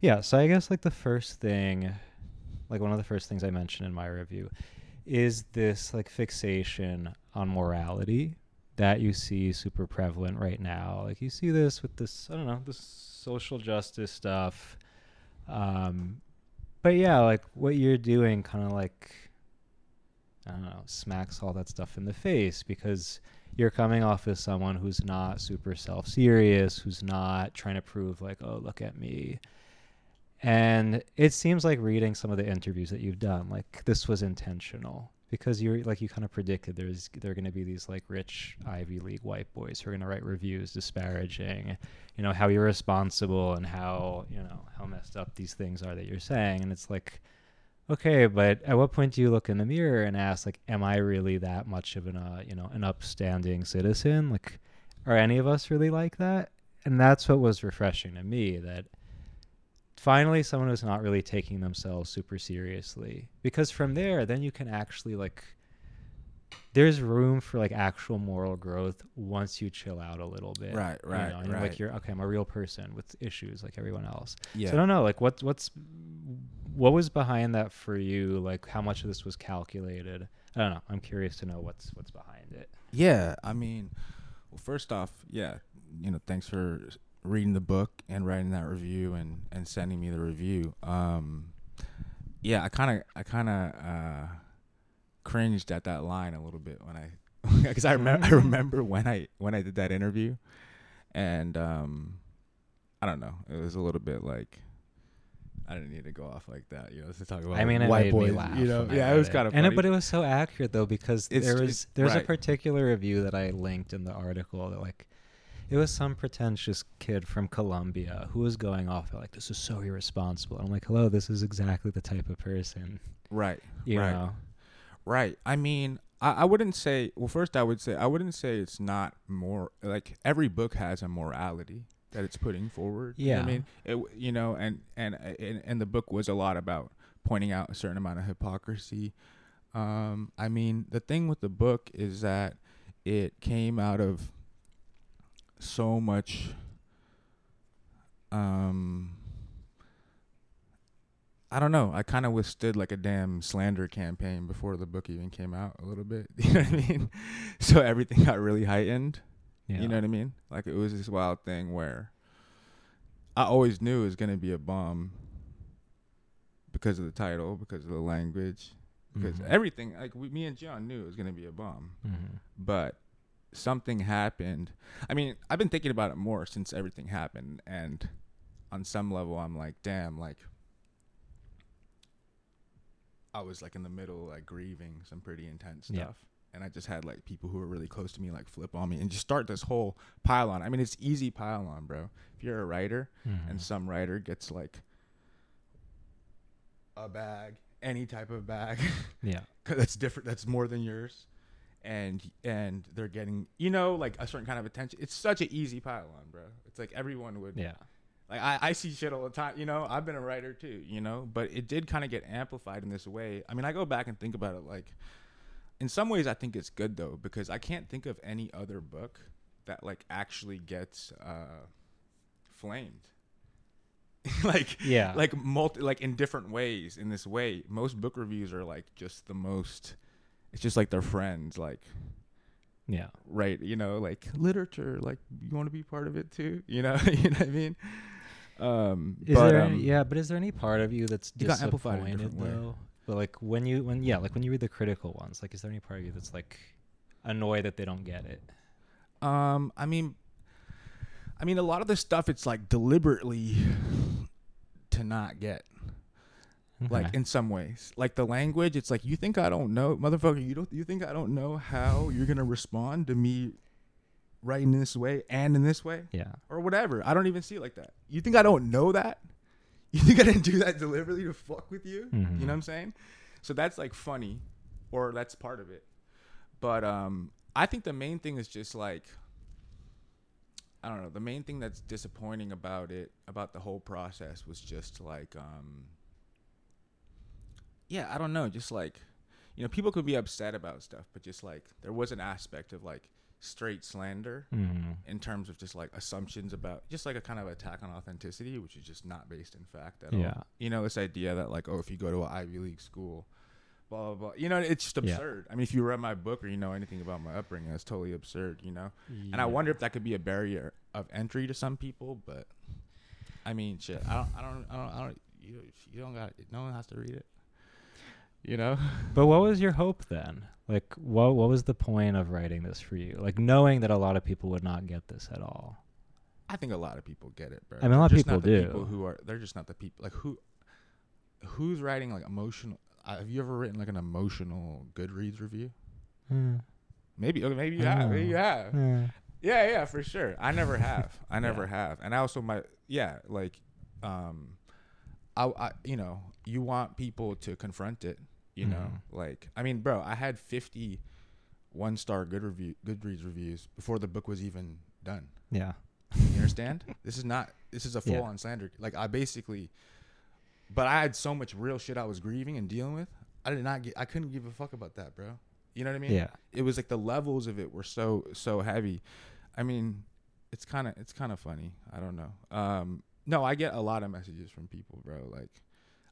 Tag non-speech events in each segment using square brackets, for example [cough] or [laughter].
Yeah, so I guess like the first thing, like one of the first things I mentioned in my review, is this like fixation on morality that you see super prevalent right now. Like you see this with this, I don't know, this social justice stuff. Um, but yeah, like what you're doing kind of like, I don't know, smacks all that stuff in the face because you're coming off as someone who's not super self serious, who's not trying to prove, like, oh, look at me. And it seems like reading some of the interviews that you've done, like this was intentional because you're like you kind of predicted there's there are going to be these like rich Ivy League white boys who are going to write reviews disparaging, you know, how irresponsible and how you know how messed up these things are that you're saying, and it's like, okay, but at what point do you look in the mirror and ask like, am I really that much of an uh, you know an upstanding citizen? Like, are any of us really like that? And that's what was refreshing to me that finally someone who's not really taking themselves super seriously. Because from there then you can actually like there's room for like actual moral growth once you chill out a little bit Right, you right, know, and you're right. like you're okay i'm a real person with issues like everyone else. Yeah. so i don't know like what what's what was behind that for you? Like how much of this was calculated? I don't know. I'm curious to know what's what's behind it. Yeah, I mean, well, first off, yeah, you know, thanks for reading the book and writing that review and and sending me the review. Um, yeah, I kind of I kind of uh, cringed at that line a little bit when I [laughs] because I remember I remember when I when I did that interview, and um, I don't know, it was a little bit like. I didn't need to go off like that, you know, to talk about I mean, white made boys, me laugh. you know. when I Yeah, it read was kind of and it, but it was so accurate though because It's- there was there's a particular review that I linked in the article that like it was some pretentious kid from Columbia who was going off like this is so irresponsible. I'm like, hello, this is exactly the type of person right, you right. know. Right. I mean, I, I wouldn't say. Well, first, I would say I wouldn't say it's not more like every book has a morality that it's putting forward. You know I mean, it, you know, and, and and and the book was a lot about pointing out a certain amount of hypocrisy. Um, I mean, the thing with the book is that it came out of so much. Um, I don't know. I kind of withstood like a damn slander campaign before the book even came out a little bit. [laughs] You know what I mean? [laughs] So everything got really heightened. Yeah. You know what I mean? Like it was this wild thing where I always knew it was gonna be a bomb because of the title, because of the language, because Mhm. everything. Like we, me and John knew it was gonna be a bomb, Mhm. but something happened. I mean, I've been thinking about it more since everything happened, and on some level, I'm like, damn, like I was like in the middle, like grieving some pretty intense stuff. Yeah. And I just had like people who were really close to me like flip on me and just start this whole pile on. I mean, it's easy pile on, bro. If you're a writer Mhm. and some writer gets like a bag, any type of bag, [laughs] yeah. that's different, that's more than yours, and and they're getting, you know, like a certain kind of attention. It's such an easy pile on, bro. It's like everyone would Yeah. like I, I see shit all the time, you know. I've been a writer too, you know, but it did kind of get amplified in this way. I mean, I go back and think about it like in some ways I think it's good though because I can't think of any other book that like actually gets uh flamed. [laughs] like Yeah. like multi like in different ways in this way. Most book reviews are like just the most it's just like their friends like Yeah. right you know like literature like you want to be part of it too [laughs] you know [laughs] you know what i mean um Is but there um, yeah, but is there any part of you that's It got amplified in a disappointed different way. But like when you when yeah, like when you read the critical ones, like is there any part of you that's like annoyed that they don't get it? um i mean i mean a lot of the stuff it's like deliberately to not get like in some ways like the language it's like you think i don't know motherfucker you don't you think i don't know how you're gonna respond to me writing this way and in this way yeah. or whatever. I don't even see it like that. You think I don't know that? [laughs] You think I didn't do that deliberately to fuck with you? Mhm. You know what I'm saying? So that's like funny, or that's part of it. But um, I think the main thing is just like I don't know. The main thing that's disappointing about it, about the whole process, was just like um, yeah, I don't know. Just like you know, people could be upset about stuff, but just like there was an aspect of like straight slander Mhm. in terms of just like assumptions about just like a kind of attack on authenticity, which is just not based in fact at Yeah. all. You know, this idea that like, oh, if you go to an Ivy League school, blah blah blah. You know, it's just Yeah. absurd. I mean, if you read my book or you know anything about my upbringing, that's totally absurd. You know, and I wonder if that could be a barrier of entry to some people. But I mean, shit, I don't, I don't, I don't, I don't. You, you don't got. it. No one has to read it. You know. [laughs] But what was your hope then? Like, what what was the point of writing this for you? Like, knowing that a lot of people would not get this at all. I think a lot of people get it, bro. I mean, a lot of people not the do. People who are they're just not the people like who who's writing like emotional. Uh, have you ever written like an emotional Goodreads review? Maybe okay, maybe you have. Maybe you have. Yeah. Yeah, yeah, for sure. I never have. I [laughs] never have. And I also my yeah, like um I, I you know, you want people to confront it, you know. Mhm. Like I mean, bro, I had 50 one-star good review Goodreads reviews before the book was even done. Yeah. You understand? [laughs] this is not this is a Yeah. full-on slander. Like I basically but I had so much real shit I was grieving and dealing with. I did not get I couldn't give a fuck about that, bro. You know what I mean? Yeah. it was like the levels of it were so so heavy. I mean, it's kind of it's kind of funny. I don't know. Um, no, I get a lot of messages from people, bro. Like,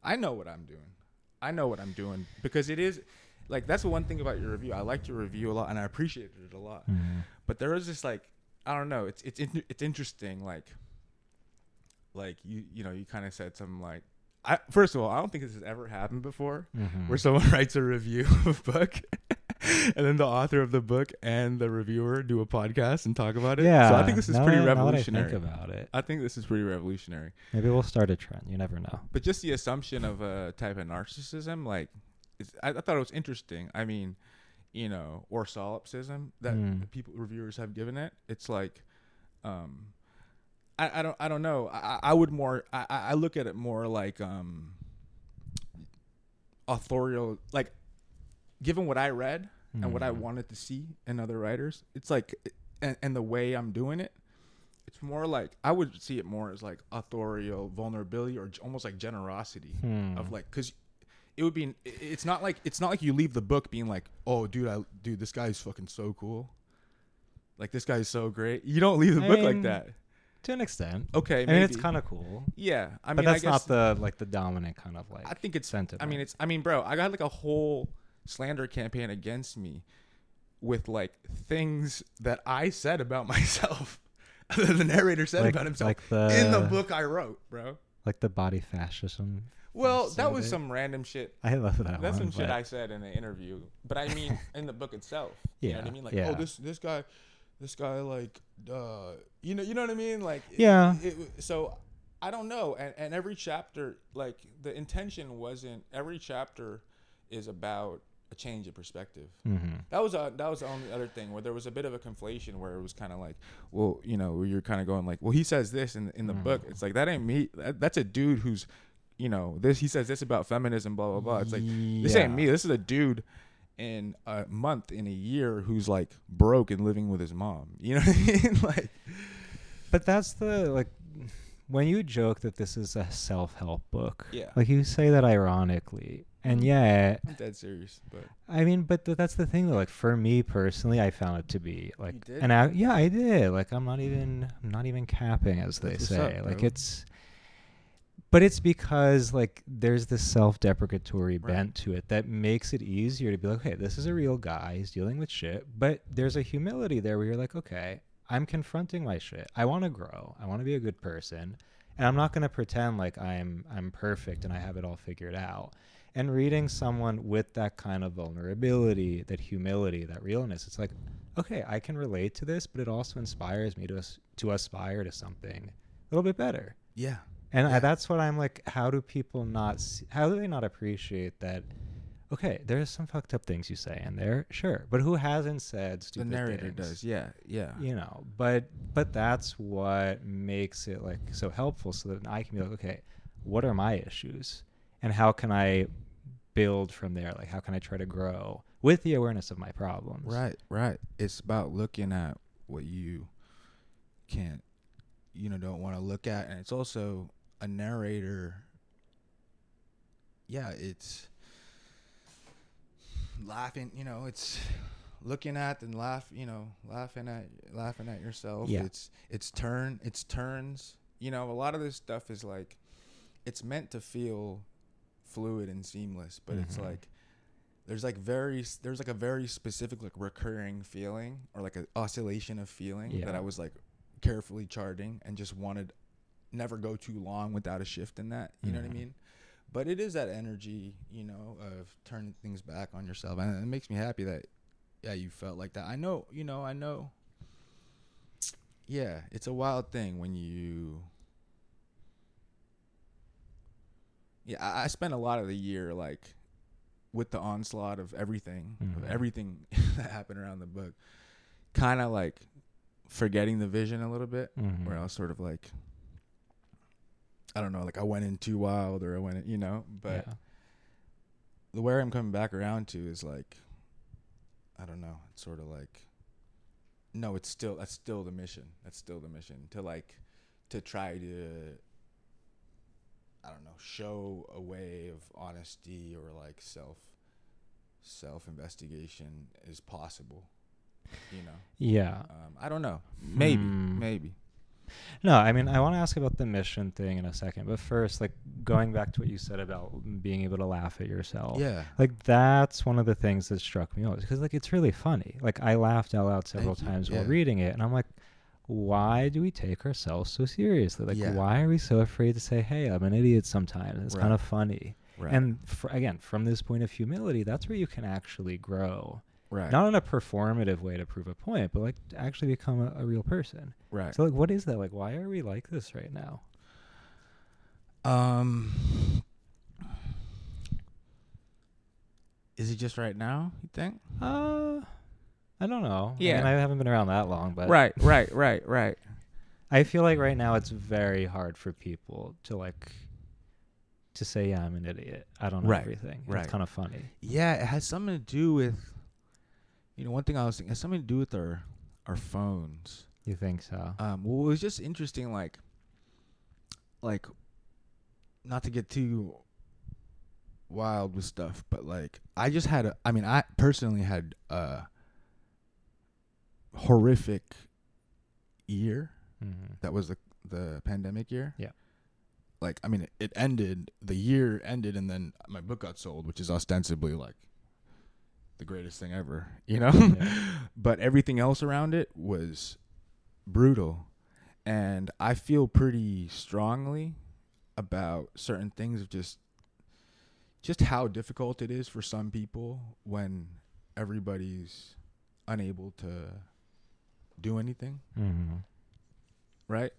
I know what I'm doing. I know what I'm doing because it is like that's the one thing about your review. I liked your review a lot and I appreciated it a lot. Mhm. But there was just like I don't know. It's it's it's interesting. Like like you you know you kind of said something like. I, first of all, I don't think this has ever happened before Mhm. where someone [laughs] writes a review of a book [laughs] and then the author of the book and the reviewer do a podcast and talk about it. Yeah. So I think this is pretty that- that I revolutionary. think about it. I think this is pretty revolutionary. Maybe we'll start a trend. You never know. But just the assumption of a type of narcissism, like, it's, I, I thought it was interesting. I mean, you know, or solipsism that Mm. people reviewers have given it. It's like, um, I, I don't I don't know. I, I- would more I, I I look at it more like um authorial like given what I read and what I Mhm. wanted to see in other writers, it's like and, and the way I'm doing it, it's more like I would see it more as like authorial vulnerability or almost like generosity Hmm. of like because it would be it's not like it's not like you leave the book being like oh dude I dude this guy's fucking so cool like this guy's so great you don't leave the I book like that to an extent. okay I maybe mean, it's kind of cool, yeah I but mean that's I guess not the like the dominant kind of like. I think it's sentiment. I mean it's I mean bro I got like a whole slander campaign against me with like things that I said about [laughs] myself that the narrator said like, about himself like the in the book I wrote bro like the body fascism. well that was that. some random shit I love that That's one. some shit I said in the interview, but I mean [laughs] in the book itself. You know what I mean? Like, yeah. oh, this this guy, this guy, like, uh, you know, you know what I mean? Like, it- Yeah. It, so I don't know, and and every chapter, like, the intention wasn't. Every chapter is about a change of perspective. Mhm. That was a, that was the only other thing where there was a bit of a conflation where it was kind of like, well, you know, where you're kind of going like, well, he says this in in the Mm. book. It's like that ain't me. That, that's a dude who's, you know, this he says this about feminism, blah blah blah. It's like this ain't me. This is a dude in a month in a year who's like broke and living with his mom. You know what I mean? [laughs] like, But that's the like when you joke that this is a self-help book. Yeah. Like you say that ironically. And Mhm. yeah, I'm dead serious, but I mean, but th- that's the thing though. Like for me personally, I found it to be like, did? and I, yeah, I did. Like I'm not even, I'm not even capping, as they That's say. up, like it's, but it's because like there's this self-deprecatory Right. bent to it that makes it easier to be like, okay, this is a real guy. He's dealing with shit. But there's a humility there where you're like, okay, I'm confronting my shit. I want to grow. I want to be a good person, and I'm not going to pretend like I'm I'm perfect and I have it all figured out. And reading someone with that kind of vulnerability, that humility, that realness, it's like, okay, I can relate to this, but it also inspires me to to aspire to something a little bit better. yeah, And I, that's what I'm like. How do people not? See, how do they not appreciate that? Okay, there's some fucked up things you say in there, sure, but who hasn't said stupid things? the narrator things? does. Yeah, yeah. you know but but that's what makes it like so helpful so that i can be like okay what are my issues and how can i build from there like how can i try to grow with the awareness of my problems Right, right. It's about looking at what you can't, you know, don't want to look at, and it's also a narrator. Yeah, it's laughing. You know, it's looking at and laugh, you know, laughing at laughing at yourself. Yeah. It's it's turn, it's turns. You know, a lot of this stuff is like it's meant to feel fluid and seamless, but it's Mhm. like there's like very there's like a very specific like recurring feeling or like an oscillation of feeling that I was like carefully charting and just wanted never go too long without a shift in that. You know what. I mean? But it is that energy, you know, of turning things back on yourself, and it makes me happy that yeah you felt like that. I know, you know, I know. Yeah, it's a wild thing when you. Yeah, I, I spent a lot of the year like with the onslaught of everything, of Mhm. everything [laughs] that happened around the book, kind of like forgetting the vision a little bit Mhm. where I was sort of like, I don't know, like I went in too wild or I went, in, you know, but yeah. the where I'm coming back around to is like, I don't know, it's sort of like, no, it's still that's still the mission. That's still the mission to like, to try to, I don't know, show a way of honesty or like self, self investigation is possible. You know, yeah. um, I don't know, maybe, Hmm. maybe. No, I mean, I want to ask about the mission thing in a second, but first, like going back to what you said about being able to laugh at yourself. Yeah. Like that's one of the things that struck me most because like it's really funny. Like I laughed out loud several Thank you. times while reading it, and I'm like, why do we take ourselves so seriously? Like, Yeah. why are we so afraid to say, "Hey, I'm an idiot"? Sometimes it's Right. kind of funny. Right. And again, from this point of humility, that's where you can actually grow. Right. Not in a performative way to prove a point, but like to actually become a, a real person. right. So like, what is that? Like, why are we like this right now? Um, is it just right now? You think? Uh, I don't know. I, Yeah. mean, I haven't been around that long, but right, right, right, right. I feel like right now it's very hard for people to like to say, "Yeah, I'm an idiot. I don't know Right, everything." right. It's kind of funny. Yeah, it has something to do with. You know, one thing I was thinking has something to do with our our phones. You think so? Um, well, it was just interesting, like, like, not to get too wild with stuff, but like, I just had a. I mean, I personally had a horrific year. mm-hmm. that was the the pandemic year. Yeah. Like I mean it, it ended the year ended and then my book got sold, which is ostensibly like the greatest thing ever, [laughs] you know? Yeah. but everything else around it was brutal. And I feel pretty strongly about certain things of just just how difficult it is for some people when everybody's unable to do anything Mm-hmm. right?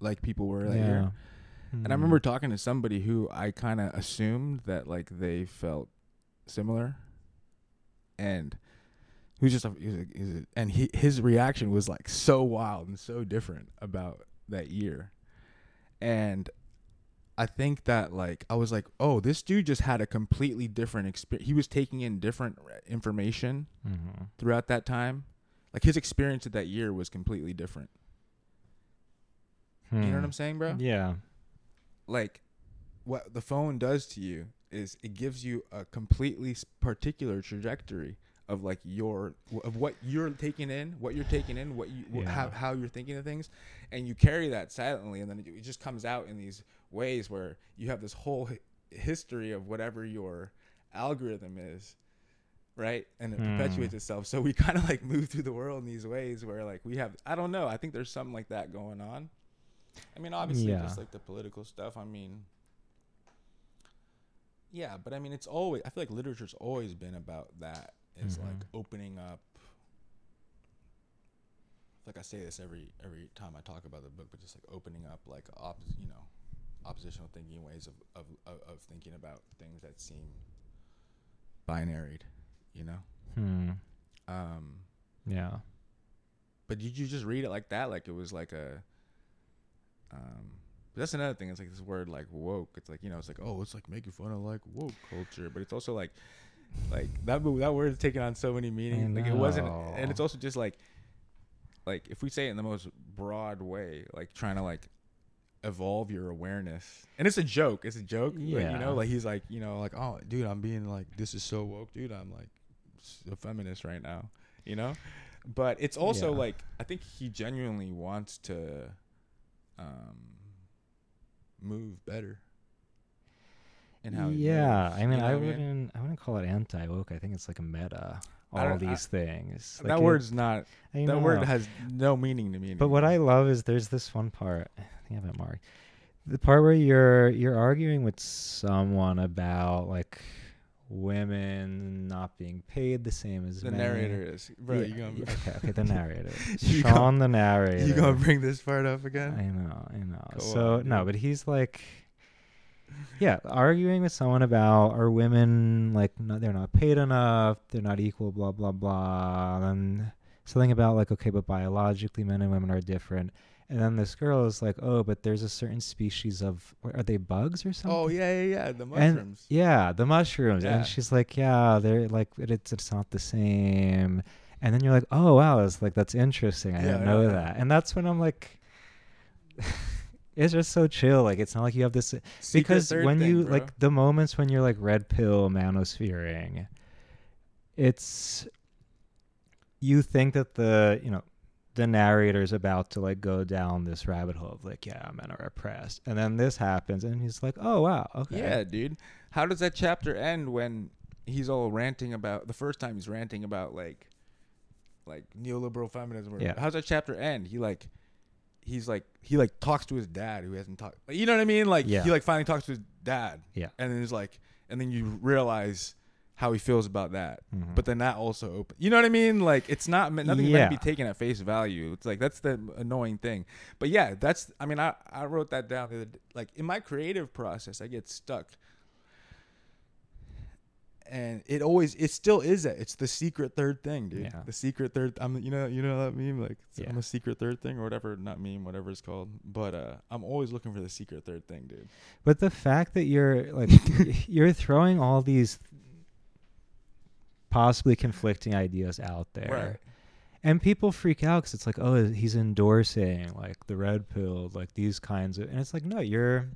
Like people were that yeah. year. Mm-hmm. And I remember talking to somebody who I kind of assumed that like they felt similar, and who's just a, he's a, he's a, and he, his reaction was like so wild and so different about that year, and I think that like I was like, oh, this dude just had a completely different experience. He was taking in different information Mm-hmm. throughout that time. Like his experience of that year was completely different. You know what I'm saying, bro? Hmm. Yeah. Like what the phone does to you is it gives you a completely particular trajectory of like your of what you're taking in, what you're taking in, what you wh- how how you're thinking of things, and you carry that silently, and then it, just comes out in these ways where you have this whole history of whatever your algorithm is, right? And it Hmm. perpetuates itself. So we kind of like move through the world in these ways where like we have I don't know. I think there's something like that going on. I mean, obviously, Yeah. just like the political stuff. I mean, yeah, but I mean, it's always. I feel like literature's always been about that. Is like Mhm. opening up. Like I say this every every time I talk about the book, but just like opening up, like op, you know, oppositional thinking ways of of of, of thinking about things that seem binaried, you know. Hmm. Um, Yeah. But did you just read it like that? Like it was like a. Um, but that's another thing. It's like this word like woke. It's like you know, it's like oh, it's like making fun of like woke culture, but it's also like, like that that word is taking on so many meanings. Like it wasn't, and it's also just like, like if we say it in the most broad way, like trying to like evolve your awareness, and it's a joke. It's a joke. like, you know, like he's like you know like oh, dude, I'm being like this is so woke, dude. I'm like a feminist right now, you know. But it's also Yeah. like I think he genuinely wants to um, move better. And how yeah, moves, I mean, you know I wouldn't, I wouldn't call it anti woke. I think it's like a meta. All don't- I- these things. that it- word's not. I That word has no meaning to me. But what I love is there's this one part. [sighs] I think I have it marked. The part where you're you're arguing with someone about like women not being paid the same as the men. narrator is, bro. Yeah, you gonna yeah, okay, okay, the [laughs] narrator. Sean, the narrator. you gonna bring this part up again? I know, I know. Go so on, no, but he's like, yeah, arguing with someone about are women like no, they're not paid enough, they're not equal, blah blah blah, and something about like okay, but biologically men and women are different. And then this girl is like, oh, but there's a certain species of are they bugs or oh, something? oh yeah, yeah, yeah. The mushrooms. And-. Yeah, the mushrooms. Yeah. And she's like, yeah, they're like, it- it's it's not the same. And then you're like, oh wow, it's like that's interesting. I Yeah, didn't know yeah. that. And that's when I'm like, [laughs] it's just so chill. Like it's not like you have this Secret because when thing, you bro. like the moments when you're like red pill manosphering, it's you think that the you know the narrator's about to like go down this rabbit hole of like yeah men are oppressed and then this happens and he's like oh wow okay Yeah, dude. How does that chapter end when he's all ranting about the first time he's ranting about like like neoliberal feminism? Or, Yeah. How's that chapter end? He like he's like he like talks to his dad who hasn't talked. Like, you know what I mean? Like Yeah. he like finally talks to his dad. Yeah. And then he's like, and then you realize how he feels about that. Mhm. But then that also open. You know what I mean? Like it's not nothing nothing's meant to be taken at face value. It's like that's the annoying thing. But yeah, that's. I mean, I I wrote that down. The other d- like in my creative process, I get stuck, and it always it still is that. It's the secret third thing, dude. Yeah. The secret third. I'm you know you know that meme like it's- Yeah. I'm a secret third thing or whatever. Not meme, whatever it's called. But uh, I'm always looking for the secret third thing, dude. But the fact that you're like [laughs] you're throwing all these possibly conflicting ideas out there, and people freak out because it's like, oh, he's endorsing like the red pill, like these kinds of, and it's like, no, you're.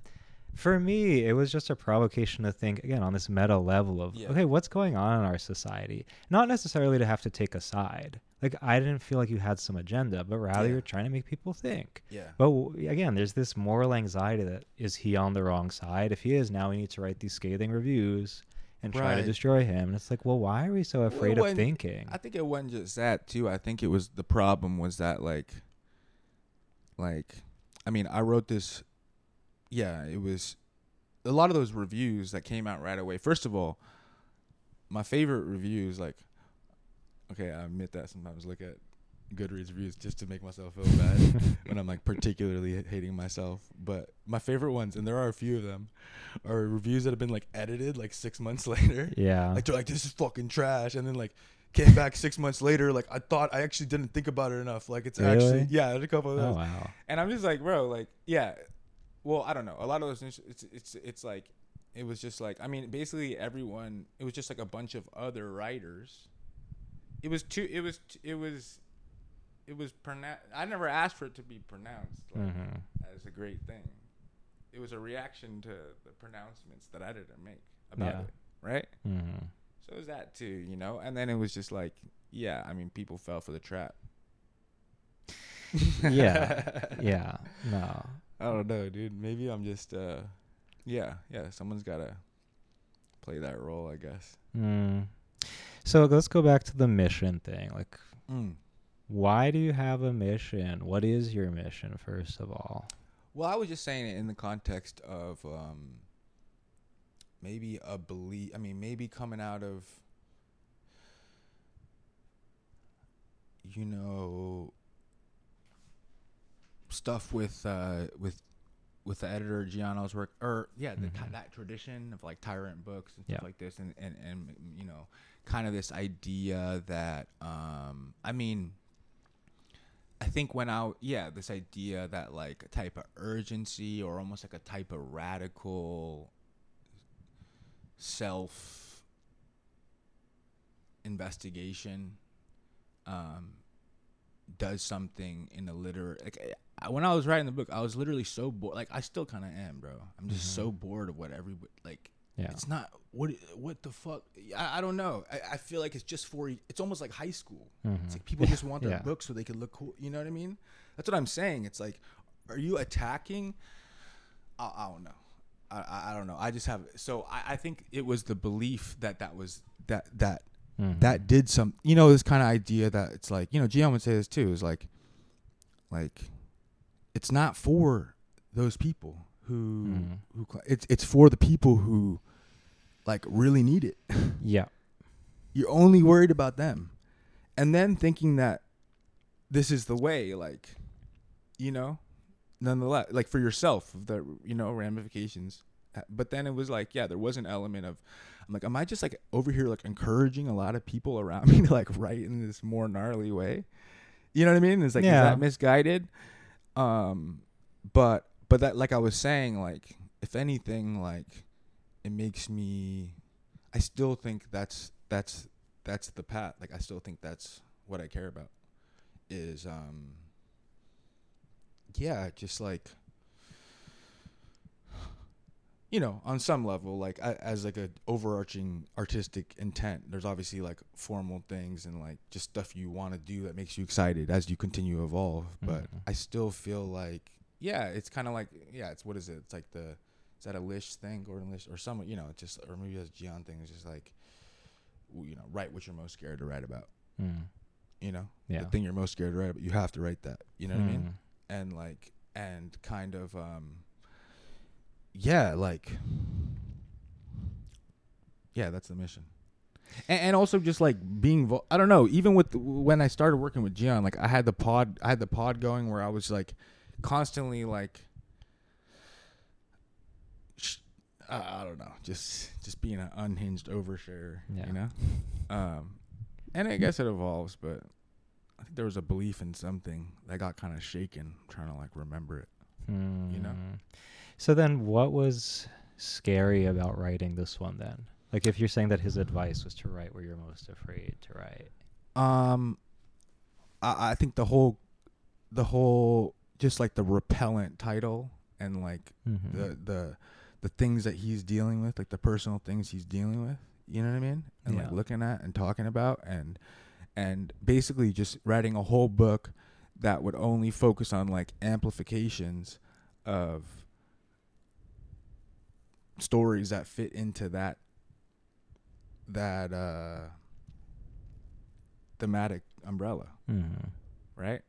For me, it was just a provocation to think again on this meta level of, Yeah. okay, what's going on in our society? Not necessarily to have to take a side. Like I didn't feel like you had some agenda, but rather Yeah. you're trying to make people think. Yeah. But w- again, there's this moral anxiety that is he on the wrong side? If he is, now we need to write these scathing reviews and try to destroy him. And it's like, well, why are we so afraid of when- thinking? I think it wasn't just that too. I think it was the problem was that like, like, I mean, I wrote this. Yeah, it was a lot of those reviews that came out right away. First of all, my favorite reviews, like, okay, I admit that sometimes look at Goodreads reviews just to make myself feel bad [laughs] when I'm like particularly hating myself. But my favorite ones, and there are a few of them, are reviews that have been like edited like six [laughs] months later. yeah. Like they're like, this is fucking trash, and then like came back six months later. Like I thought I actually didn't think about it enough. Like it's actually yeah, there's a couple of oh, those, oh wow. and I'm just like, bro, like yeah. Well, I don't know. A lot of those, it's it's it's like, it was just like, I mean, basically everyone. It was just like a bunch of other writers. It was too. It was. It was. It was pronounced. I never asked for it to be pronounced like, hmm as a great thing. It was a reaction to the pronouncements that I didn't make about Yeah. it, right? hmm So it was that too, you know. And then it was just like, yeah, I mean, people fell for the trap. [laughs] Yeah. Yeah. No. [laughs] I don't know, dude. Maybe I'm just, uh, yeah, yeah. Someone's gotta play that role, I guess. Mm. So let's go back to the mission thing. Like, Mm. Why do you have a mission? What is your mission, first of all? Well, I was just saying it in the context of um, maybe a belief. I mean, maybe coming out of, you know, stuff with uh, with with the editor Giano's work, or yeah, the, Mhm. that tradition of like tyrant books and stuff Yeah. like this, and and and you know, kind of this idea that um, I mean. I think when I yeah this idea that like a type of urgency or almost like a type of radical self investigation um, does something in the literary like I, when I was writing the book I was literally so bored like I still kind of am bro I'm just Mhm. so bored of what every like Yeah. It's not what what the fuck. I, I don't know. I, I feel like it's just for. It's almost like high school. Mhm. It's like people just want their Yeah. books so they can look cool. You know what I mean? That's what I'm saying. It's like, are you attacking? I, I don't know. I, I I don't know. I just have. So I, I think it was the belief that that was that that Mhm. that did some. You know, this kind of idea that it's like you know, Gian would say this too. Is like, like, it's not for those people who Mhm. who it's it's for the people who like really need it. [laughs] Yeah. You're only worried about them. And then thinking that this is the way, like, you know, nonetheless, like for yourself, the, you know, ramifications. Uh, But then it was like, yeah, there was an element of, I'm like, am I just like over here, like encouraging a lot of people around [laughs] me to like write in this more gnarly way? You know what I mean? It's like, is that misguided? Um, but, but that, like I was saying, like, if anything, like, it makes me, I still think that's, that's, that's the path. Like, I still think that's what I care about is, um, yeah, just like, you know, on some level, like I, as like a overarching artistic intent, there's obviously like formal things and like just stuff you want to do that makes you excited as you continue to evolve. But Mhm. I still feel like, yeah, it's kind of like, yeah, it's what is it? It's like the, is that a Lish thing, Gordon Lish, or some, you know, just, or maybe that's Gian thing. It's just like, you know, write what you're most scared to write about. Mm. You know, Yeah. the thing you're most scared to write about, you have to write that. You know what I mean? Mm. and like and kind of um yeah like yeah that's the mission and, and also just like being vo- i don't know even with when i started working with gian like i had the pod i had the pod going where i was like constantly like sh- I, I don't know just just being an unhinged oversharer Yeah. you know [laughs] um and i guess it evolves but I think there was a belief in something that got kind of shaken. trying to like remember it. you know? Mm. So then, what was scary about writing this one then? Like, if you're saying that his advice was to write where you're most afraid to write. Um, I, I think the whole, the whole, just like the repellent title and like Mm-hmm. the the the things that he's dealing with, like the personal things he's dealing with. You know what I mean? And like looking at and talking about and and basically just writing a whole book that would only focus on like amplifications of stories that fit into that that uh thematic umbrella, mm-hmm. right?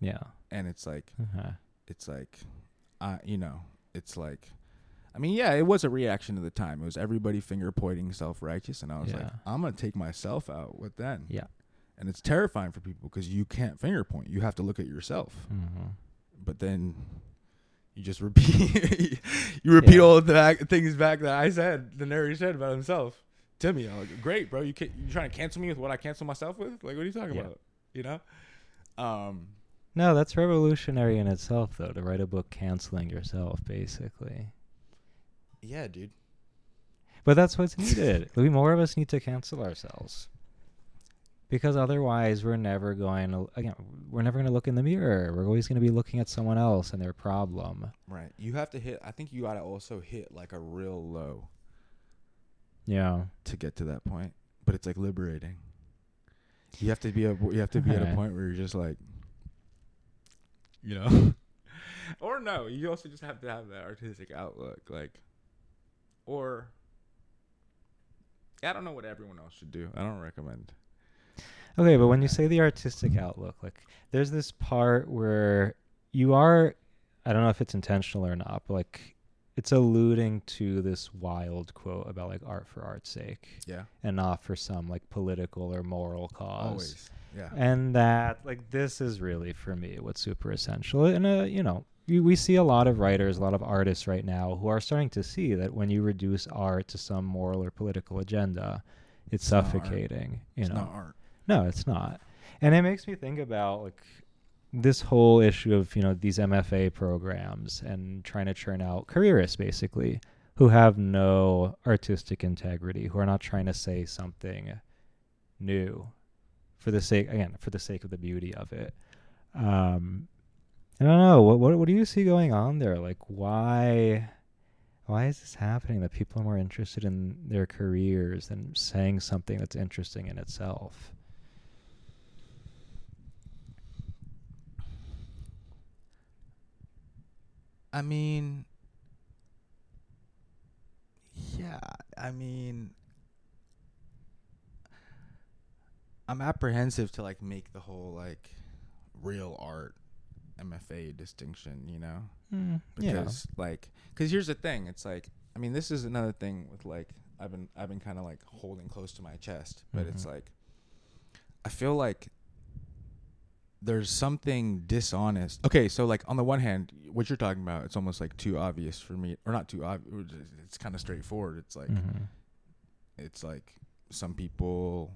Yeah. And it's like Uh-huh. it's like uh you know it's like i mean yeah it was a reaction to the time it was everybody finger pointing self-righteous and i was like i'm gonna take myself out with then Yeah. and it's terrifying for people because you can't finger point you have to look at yourself Mm-hmm. but then you just repeat [laughs] you repeat Yeah. all the back, things back that i said the narrator said about himself to me i'm like great bro you can, you trying to cancel me with what i cancel myself with like what are you talking Yeah. about you know um No, that's revolutionary in itself, though, to write a book canceling yourself, basically. Yeah dude But that's what's needed. [laughs] we more of us need to cancel ourselves. Because otherwise, we're never going to again. We're never going to look in the mirror. We're always going to be looking at someone else and their problem. Right. You have to hit. I think you gotta also hit like a real low Yeah. to get to that point. But it's like liberating. You have to be a. You have to be at a point where you're just like, you know, [laughs] or no. You also just have to have that artistic outlook, like, or. I don't know what everyone else should do. I don't recommend. Okay, but when you say the artistic outlook, like there's this part where you are I don't know if it's intentional or not, but like it's alluding to this wild quote about like art for art's sake Yeah. and not for some like political or moral cause. Always. Yeah. And that like this is really for me what's super essential. And uh, you know, we, see a lot of writers, a lot of artists right now who are starting to see that when you reduce art to some moral or political agenda, it's, It's suffocating. You it's know, not art. no, it's not. And it makes me think about like this whole issue of, you know, these MFA programs and trying to churn out careerists basically who have no artistic integrity, who are not trying to say something new for the sake again, for the sake of the beauty of it. Um I don't know. What what what do you see going on there? Like why why is this happening that people are more interested in their careers than saying something that's interesting in itself? I mean, yeah, I mean, I'm apprehensive to like make the whole like real art MFA distinction, you know? Mm, yeah. Because like cuz here's the thing, it's like I mean, this is another thing with like I've been I've been kind of like holding close to my chest, but it's Mhm. like I feel like there's something dishonest. Okay, so like on the one hand, what you're talking about, it's almost like too obvious for me, or not too obvious. It's kind of straightforward. It's like Mhm. it's like some people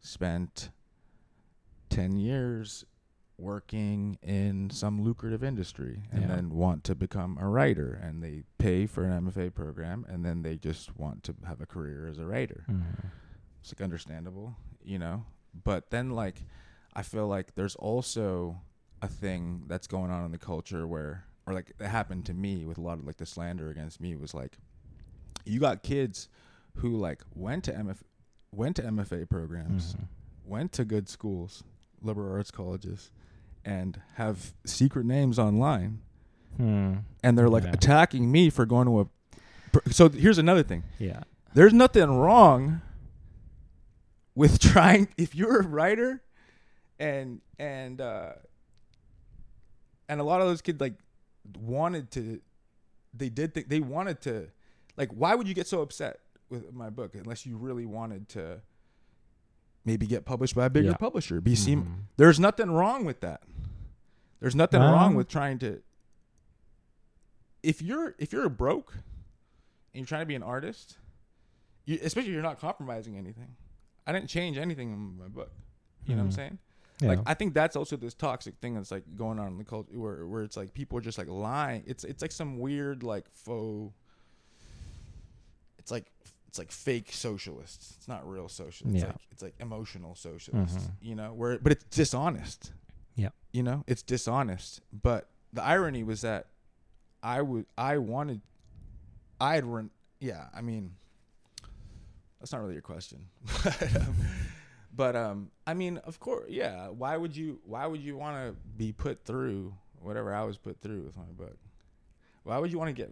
spent 10 years working in some lucrative industry and Yeah. then want to become a writer and they pay for an MFA program and then they just want to have a career as a writer. Mhm. It's like understandable, you know. But then like I feel like there's also a thing that's going on in the culture where or like it happened to me with a lot of like the slander against me was like you got kids who like went to MF went to MFA programs, Mhm. went to good schools, liberal arts colleges and have secret names online Hmm. and they're like Yeah. attacking me for going to a pr- so here's another thing Yeah. there's nothing wrong with [laughs] trying if you're a writer and and uh and a lot of those kids like wanted to they did think they wanted to like why would you get so upset with my book unless you really wanted to maybe get published by a bigger Yeah. publisher be seen Mhm. there's nothing wrong with that there's nothing wrong with trying to if you're if you're broke and you're trying to be an artist you, especially you're not compromising anything i didn't change anything in my book you know what i'm Mhm. saying Yeah. like i think that's also this toxic thing that's like going on in the culture where, where it's like people are just like lying it's it's like some weird like faux it's like it's like fake socialists it's not real socialists it's Yeah. like it's like emotional socialists Mhm. you know where but it's dishonest. You know it's dishonest but the irony was that i would i wanted i had run yeah i mean that's not really your question [laughs] but um, i mean of course yeah why would you why would you want to be put through whatever i was put through with my book why would you want to get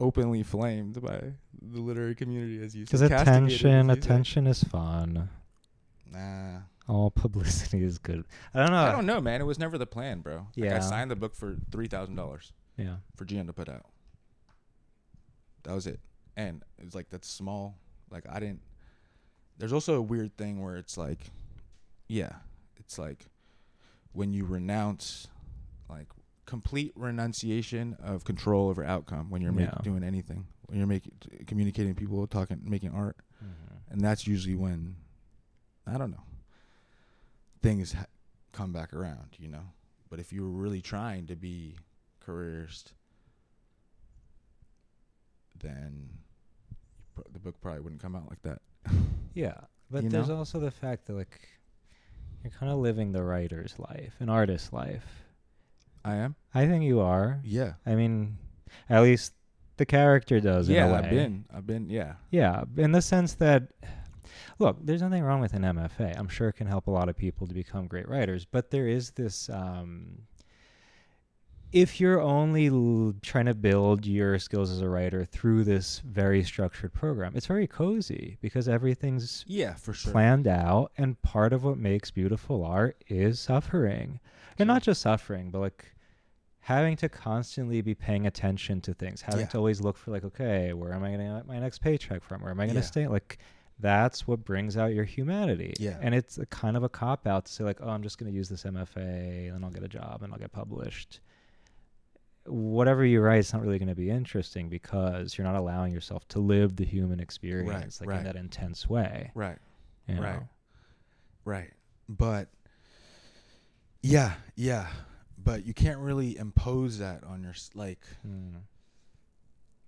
openly flamed by the literary community as you castigated, attention, as you said? attention is fun. nah All publicity is good. I don't know. i don't know man it was never the plan bro like, Yeah. i signed the book for $3000 Yeah. for GM to put out. That was it. And it was like that's small. Like I didn't there's also a weird thing where it's like yeah, it's like when you renounce like complete renunciation of control over outcome when you're Yeah. making doing anything. When you're making communicating people, talking making art. Mhm. And that's usually when I don't know. Things ha- come back around, you know. But if you were really trying to be careerist, then pro- the book probably wouldn't come out like that. [laughs] Yeah, but You there's know? also the fact that like you're kind of living the writer's life, an artist's life. I am. I think you are. Yeah. I mean, at least the character does. in a Yeah. I've been. I've been. Yeah. Yeah, in the sense that, look, there's nothing wrong with an MFA. I'm sure it can help a lot of people to become great writers, but there is this. Um, if you're only l- trying to build your skills as a writer through this very structured program, it's very cozy because everything's Yeah, for sure. planned out, and part of what makes beautiful art is suffering, and not just suffering, but like having to constantly be paying attention to things, having Yeah. to always look for like, okay, where am I going to get my next paycheck from? Where am I going to Yeah. stay? Like, that's what brings out your humanity. Yeah. and it's a kind of a cop out to say like, oh, I'm just going to use this MFA, and I'll get a job, and I'll get published. Whatever you write is not really going to be interesting because you're not allowing yourself to live the human experience like right. in that intense way. Right. you Right. know? Right. But yeah, yeah. But you can't really impose that on your like Mm.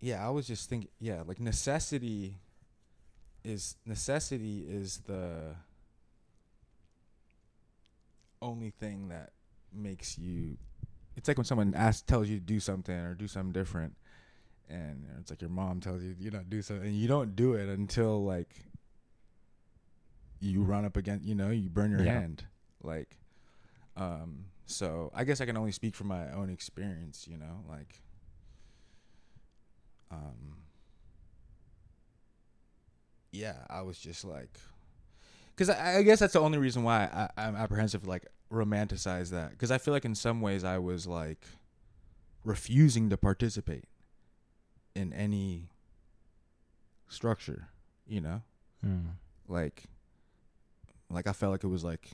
yeah, I was just thinking yeah, like necessity is necessity is the only thing that makes you it's like when someone asks tells you to do something or do something different and it's like your mom tells you you don't do something, and you don't do it until like you run up against, you know, you burn your Yeah. hand, like. Um, so I guess I can only speak from my own experience, you know, like. Um. Yeah, I was just like, because I, I guess that's the only reason why I, I'm apprehensive like romanticize that, because I feel like in some ways I was like refusing to participate in any structure, you know, Mm. like, like I felt like it was like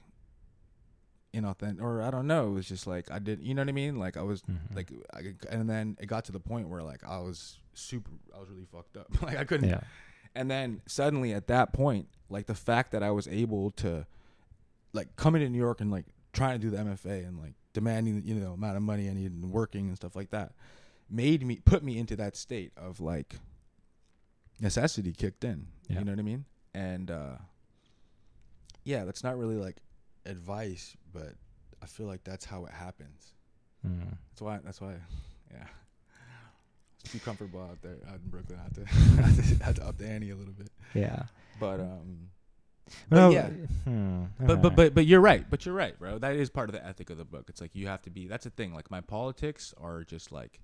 inauthentic, or I don't know, it was just like I did, you know what I mean? Like I was Mhm. like, I, and then it got to the point where like I was super, I was really fucked up, [laughs] like I couldn't yeah. And then suddenly at that point, like the fact that I was able to like coming to New York and like trying to do the MFA and like demanding you know amount of money I needed and working and stuff like that made me put me into that state of like necessity kicked in. Yeah. You know what I mean? And uh yeah, that's not really like advice, but I feel like that's how it happens. Mm. That's why. That's why. Yeah. It's too comfortable out there out in Brooklyn. I had to, [laughs] I had to, I had to up the ante a little bit. Yeah. But um. No, But yeah. Hmm. But but but but you're right. But you're right, bro. That is part of the ethic of the book. It's like you have to be. That's the thing. Like my politics are just like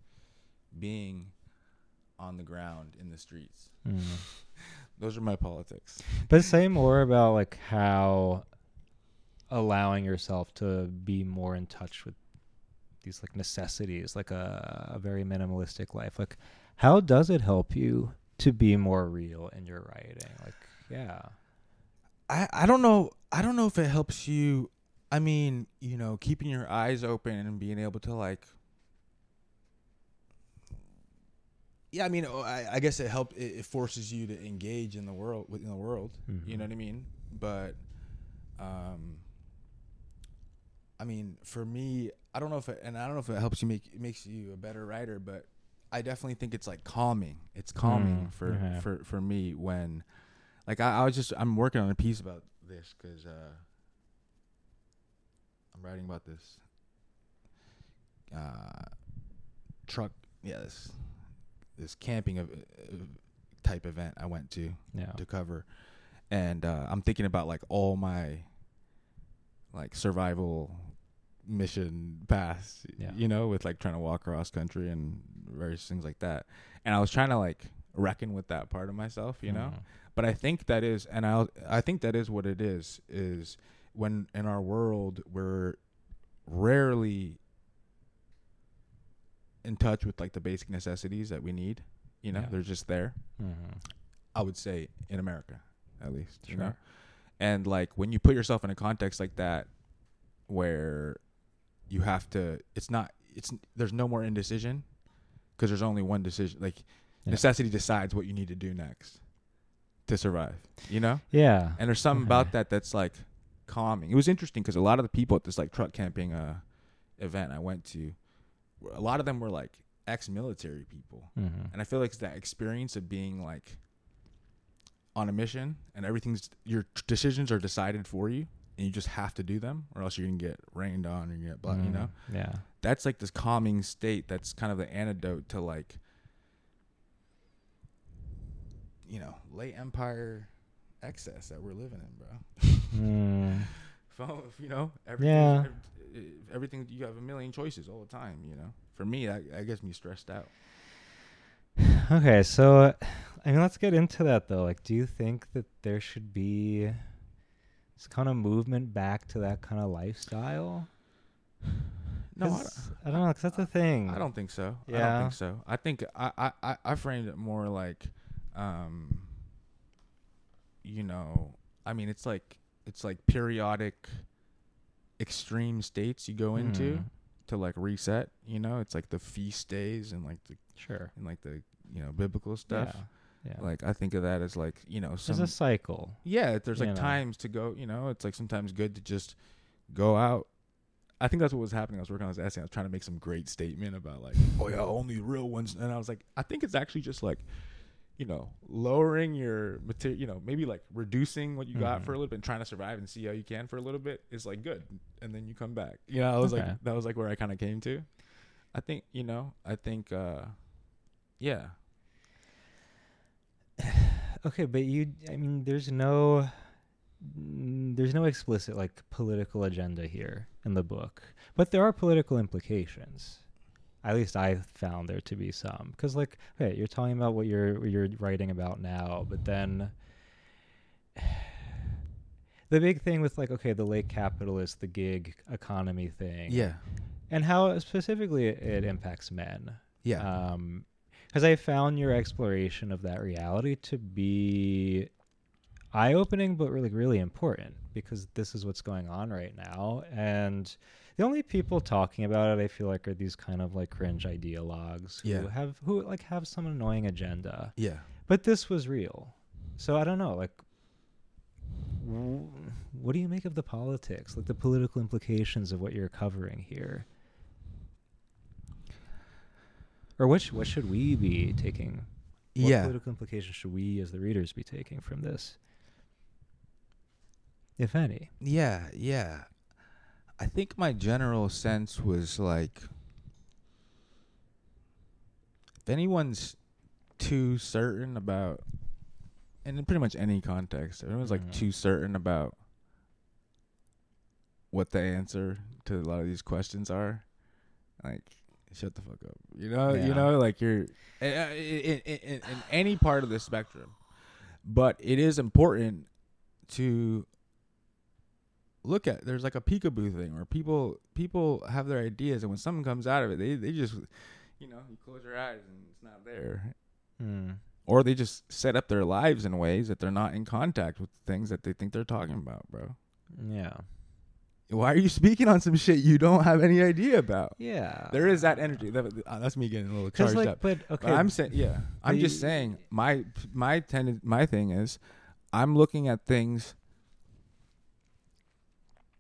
being on the ground in the streets. Mm. [laughs] Those are my politics. But say more about like how allowing yourself to be more in touch with these like necessities, like a, a very minimalistic life. Like, how does it help you to be more real in your writing? Like, yeah, I I don't know. I don't know if it helps you. I mean, you know, keeping your eyes open and being able to like. Yeah, I mean, oh, I, I guess it help. It, it forces you to engage in the world within the world. You Mhm. know what I mean? But, um, I mean, for me, I don't know if it, and I don't know if it helps you make it makes you a better writer, but I definitely think it's like calming. It's calming Mm, for okay. for for me when, like, I, I was just I'm working on a piece about this because uh, I'm writing about this uh, truck. Yeah, this this camping of, uh, type event I went to yeah, to cover, and uh, I'm thinking about like all my like survival mission paths, Yeah. you know, with like trying to walk across country and various things like that. And I was trying to like reckon with that part of myself, you know. Mhm. But I think that is, and I I think that is what it is. Is when in our world we're rarely in touch with like the basic necessities that we need. You know, Yeah. they're just there. Mhm. I would say in America, at least. You know, and like when you put yourself in a context like that, where you have to, it's not, it's there's no more indecision because there's only one decision. Like Yeah. necessity decides what you need to do next to survive. You know, Yeah, and there's something Okay. about that that's like calming. It was interesting because a lot of the people at this like truck camping uh event I went to, a lot of them were like ex-military people. Mhm. And I feel like it's that experience of being like on a mission and everything's your decisions are decided for you and you just have to do them or else you're gonna get rained on you get blah, you know. Mm, yeah, That's like this calming state. That's kind of the antidote to like, you know, late empire excess that we're living in, bro. Mm, [laughs] you know, everything, Yeah. everything. You have a million choices all the time. You know, for me, that, that gets me stressed out. [sighs] okay, so I mean, let's get into that though. Like, do you think that there should be this kind of movement back to that kind of lifestyle? No, I don't- I don't know, because that's the thing. I don't think so. I Yeah. don't think so. I think I, I, I, I framed it more like, um, you know, I mean, it's like it's like periodic extreme states you go into Mhm. to like reset. You know, it's like the feast days and like the Sure. and like the you know biblical stuff. Yeah. Yeah. Like I think of that as like you know There's a cycle. yeah. There's like know. times to go. You know, it's like sometimes good to just go out. I think that's what was happening. I was working on this essay. I was trying to make some great statement about like, [laughs] oh yeah, only real ones. And I was like, I think it's actually just like, you know, lowering your material. You know, maybe like reducing what you got Mhm. for a little bit and trying to survive and see how you can for a little bit is like good. And then you come back. You know, I was Okay. like, that was like where I kind of came to. I think you know. I think. uh Yeah. Okay, but you I mean there's no mm, there's no explicit like political agenda here in the book. But there are political implications. At least I found there to be some cuz like okay, you're talking about what you're what you're writing about now, but then [sighs] the big thing with like okay, the late capitalist, the gig economy thing. Yeah. And how specifically it, it impacts men. Yeah. Um, because I found your exploration of that reality to be eye-opening, but really, really important because this is what's going on right now, and the only people talking about it, I feel like, are these kind of like cringe ideologues who Yeah. have who like have some annoying agenda. yeah. But this was real, so I don't know, like. What do you make of the politics, like the political implications of what you're covering here? Or what sh- what should we be taking? What Yeah. political implications should we as the readers be taking from this? If any. Yeah, yeah. I think my general sense was like if anyone's too certain about and in pretty much any context, if anyone's like Mhm. too certain about what the answer to a lot of these questions are, like shut the fuck up. You know, you know, like you're in, in, in, in any part of the spectrum. But it is important to look at there's like a peekaboo thing where people people have their ideas and when something comes out of it they, they just you know you close your eyes and it's not there Hmm. or they just set up their lives in ways that they're not in contact with things that they think they're talking about bro Yeah. Why are you speaking on some shit you don't have any idea about Yeah. there is that energy that, uh, that's me getting a little charged like, up but okay. But I'm saying, yeah, I'm just saying my my ten, my thing is, I'm looking at things.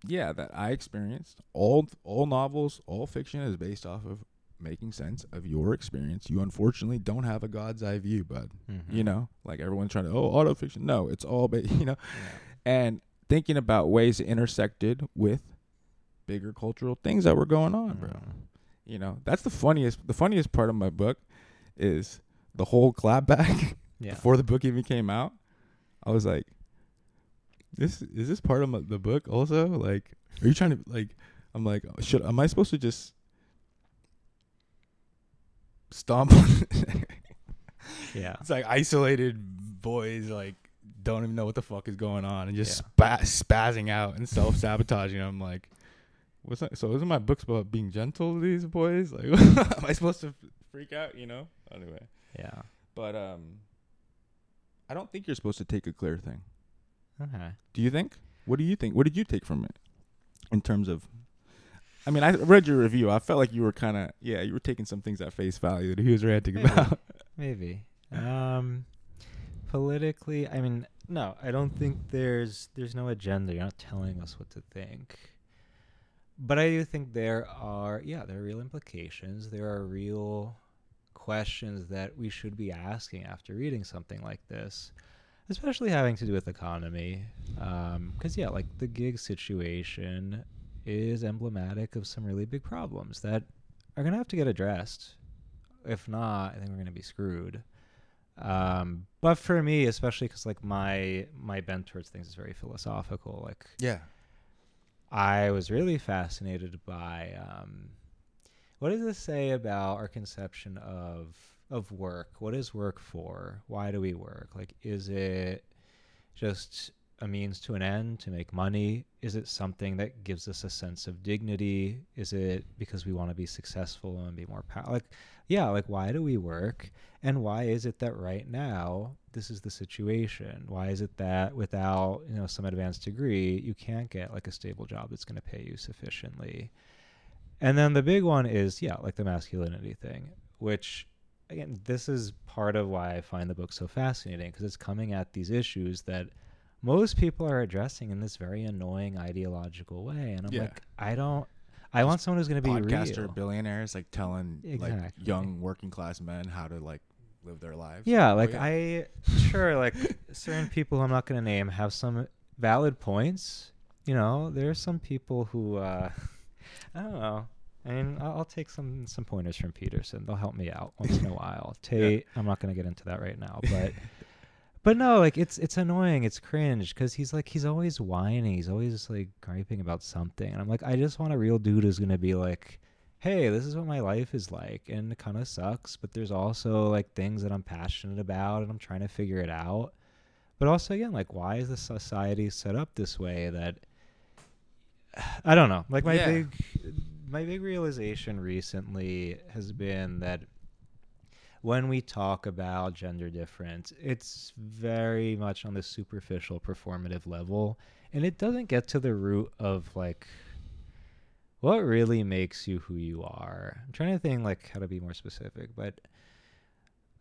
Yeah, that I experienced. All all novels, all fiction is based off of making sense of your experience. You unfortunately don't have a God's eye view, bud. Mhm. You know, like everyone's trying to oh auto fiction. No, it's all ba- [laughs] you know, Yeah. and thinking about ways it intersected with bigger cultural things that were going on, bro Mhm. you know that's the funniest the funniest part of my book is the whole clapback [laughs] Yeah. before the book even came out i was like this is this part of my, the book also like are you trying to like i'm like should am i supposed to just stomp [laughs] yeah. it's like isolated boys like don't even know what the fuck is going on and just Yeah. spa- spazzing out and self-sabotaging i'm like what's that so isn't my books about being gentle to these boys like [laughs] am i supposed to freak out you know anyway Yeah. but um i don't think you're supposed to take a clear thing Okay. do you think what do you think what did you take from it in terms of I mean, I read your review. I felt like you were kind of, yeah, you were taking some things at face value that he was ranting Maybe. about. [laughs] Maybe. Um, politically, I mean, no, I don't think there's there's no agenda. You're not telling us what to think. But I do think there are, yeah, there are real implications. There are real questions that we should be asking after reading something like this, especially having to do with economy. Um, because yeah, like the gig situation is emblematic of some really big problems that are gonna have to get addressed if not, I think we're gonna be screwed. Um, but for me, especially because like my my bent towards things is very philosophical. Like Yeah. I was really fascinated by um, what does this say about our conception of of work? What is work for? Why do we work? Like, is it just a means to an end to make money? Is it something that gives us a sense of dignity? Is it because we want to be successful and be more powerful? Like, yeah, like why do we work? And why is it that right now this is the situation? Why is it that without, you know, some advanced degree, you can't get like a stable job that's going to pay you sufficiently? And then the big one is, yeah, like the masculinity thing, which again, this is part of why I find the book so fascinating because it's coming at these issues that most people are addressing in this very annoying ideological way. And I'm Yeah. like, I don't, I want someone who's going to be Podcaster real. billionaires like telling like young working class men how to like live their lives. Yeah, Oh, like yeah. I sure like [laughs] certain people I'm not going to name have some valid points. You know, there are some people who uh I don't know. I mean, I'll, I'll take some some pointers from Peterson. They'll help me out once in a [laughs] while. Tate, I'm not gonna get into that right now, but [laughs] but no, like it's it's annoying. It's cringe because he's like he's always whining. He's always like griping about something, and I'm like, I just want a real dude who's gonna be like, hey, this is what my life is like, and it kind of sucks, but there's also like things that I'm passionate about, and I'm trying to figure it out. But also, again, like, why is the society set up this way that [sighs] I don't know. Like my Yeah. big my big realization recently has been that when we talk about gender difference, it's very much on the superficial performative level and it doesn't get to the root of like what really makes you who you are. I'm trying to think like how to be more specific, but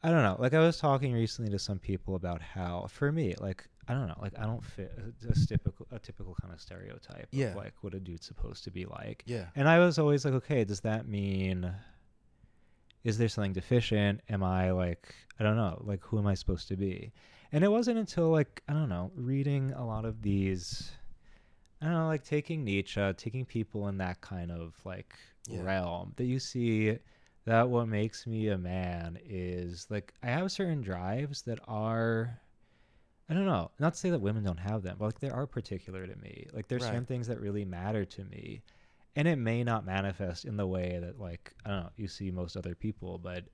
I don't know. Like I was talking recently to some people about how for me, like I don't know, like I don't fit a, a typical a typical kind of stereotype Yeah. of like what a dude's supposed to be like. Yeah. And I was always like, okay, does that mean is there something deficient? Am I like I don't know, like who am I supposed to be? And it wasn't until like I don't know, reading a lot of these I don't know, like taking Nietzsche, taking people in that kind of like Yeah. realm that you see that what makes me a man is like I have certain drives that are I don't know, not to say that women don't have them, but like they are particular to me. Like there's certain things that really matter to me. And it may not manifest in the way that like I don't know, you see most other people, but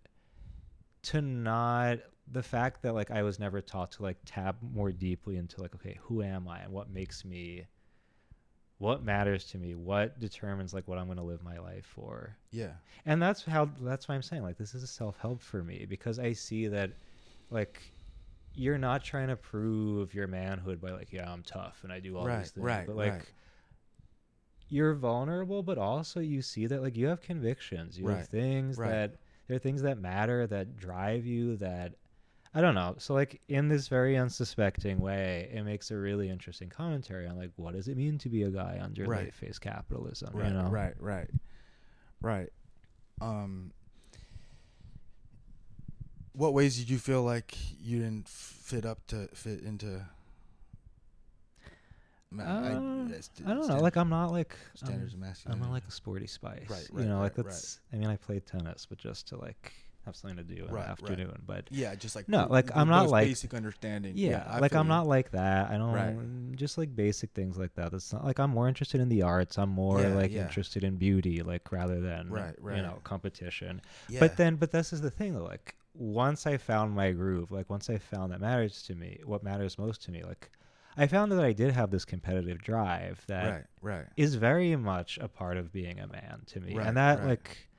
to not the fact that like I was never taught to like tap more deeply into like okay, who am I and what makes me what matters to me, what determines like what I'm going to live my life for Yeah. and that's how that's why i'm saying like this is a self-help for me because i see that like you're not trying to prove your manhood by like yeah i'm tough and i do all Right, these things right, but like right. You're vulnerable but also you see that like you have convictions you Right, have things right. that there are things that matter that drive you that i don't know so like in this very unsuspecting way it makes a really interesting commentary on like what does it mean to be a guy under Right. late phase capitalism Right. you know Right. Right. Right. Um. What ways did you feel like you didn't fit up to fit into? Ma- Uh, uh, st- I don't know. Like I'm not like standards I'm, of I'm not like a sporty spice. Right, you right, know, like right, right. that's. I mean, I played tennis, but just to like have something to do in Right, right. the afternoon. But yeah, just like No, like, I'm not like- basic understanding. yeah, I like I'm you. not like that. I don't Right. just like basic things like that. That's not like I'm more interested in the arts. I'm more Yeah, like yeah. interested in beauty, like rather than Right, right. you know competition. Yeah. But then, but this is the thing though. Like once I found my groove, like once I found that matters to me, what matters most to me, like I found that I did have this competitive drive that right, right. is very much a part of being a man to me Right, and that like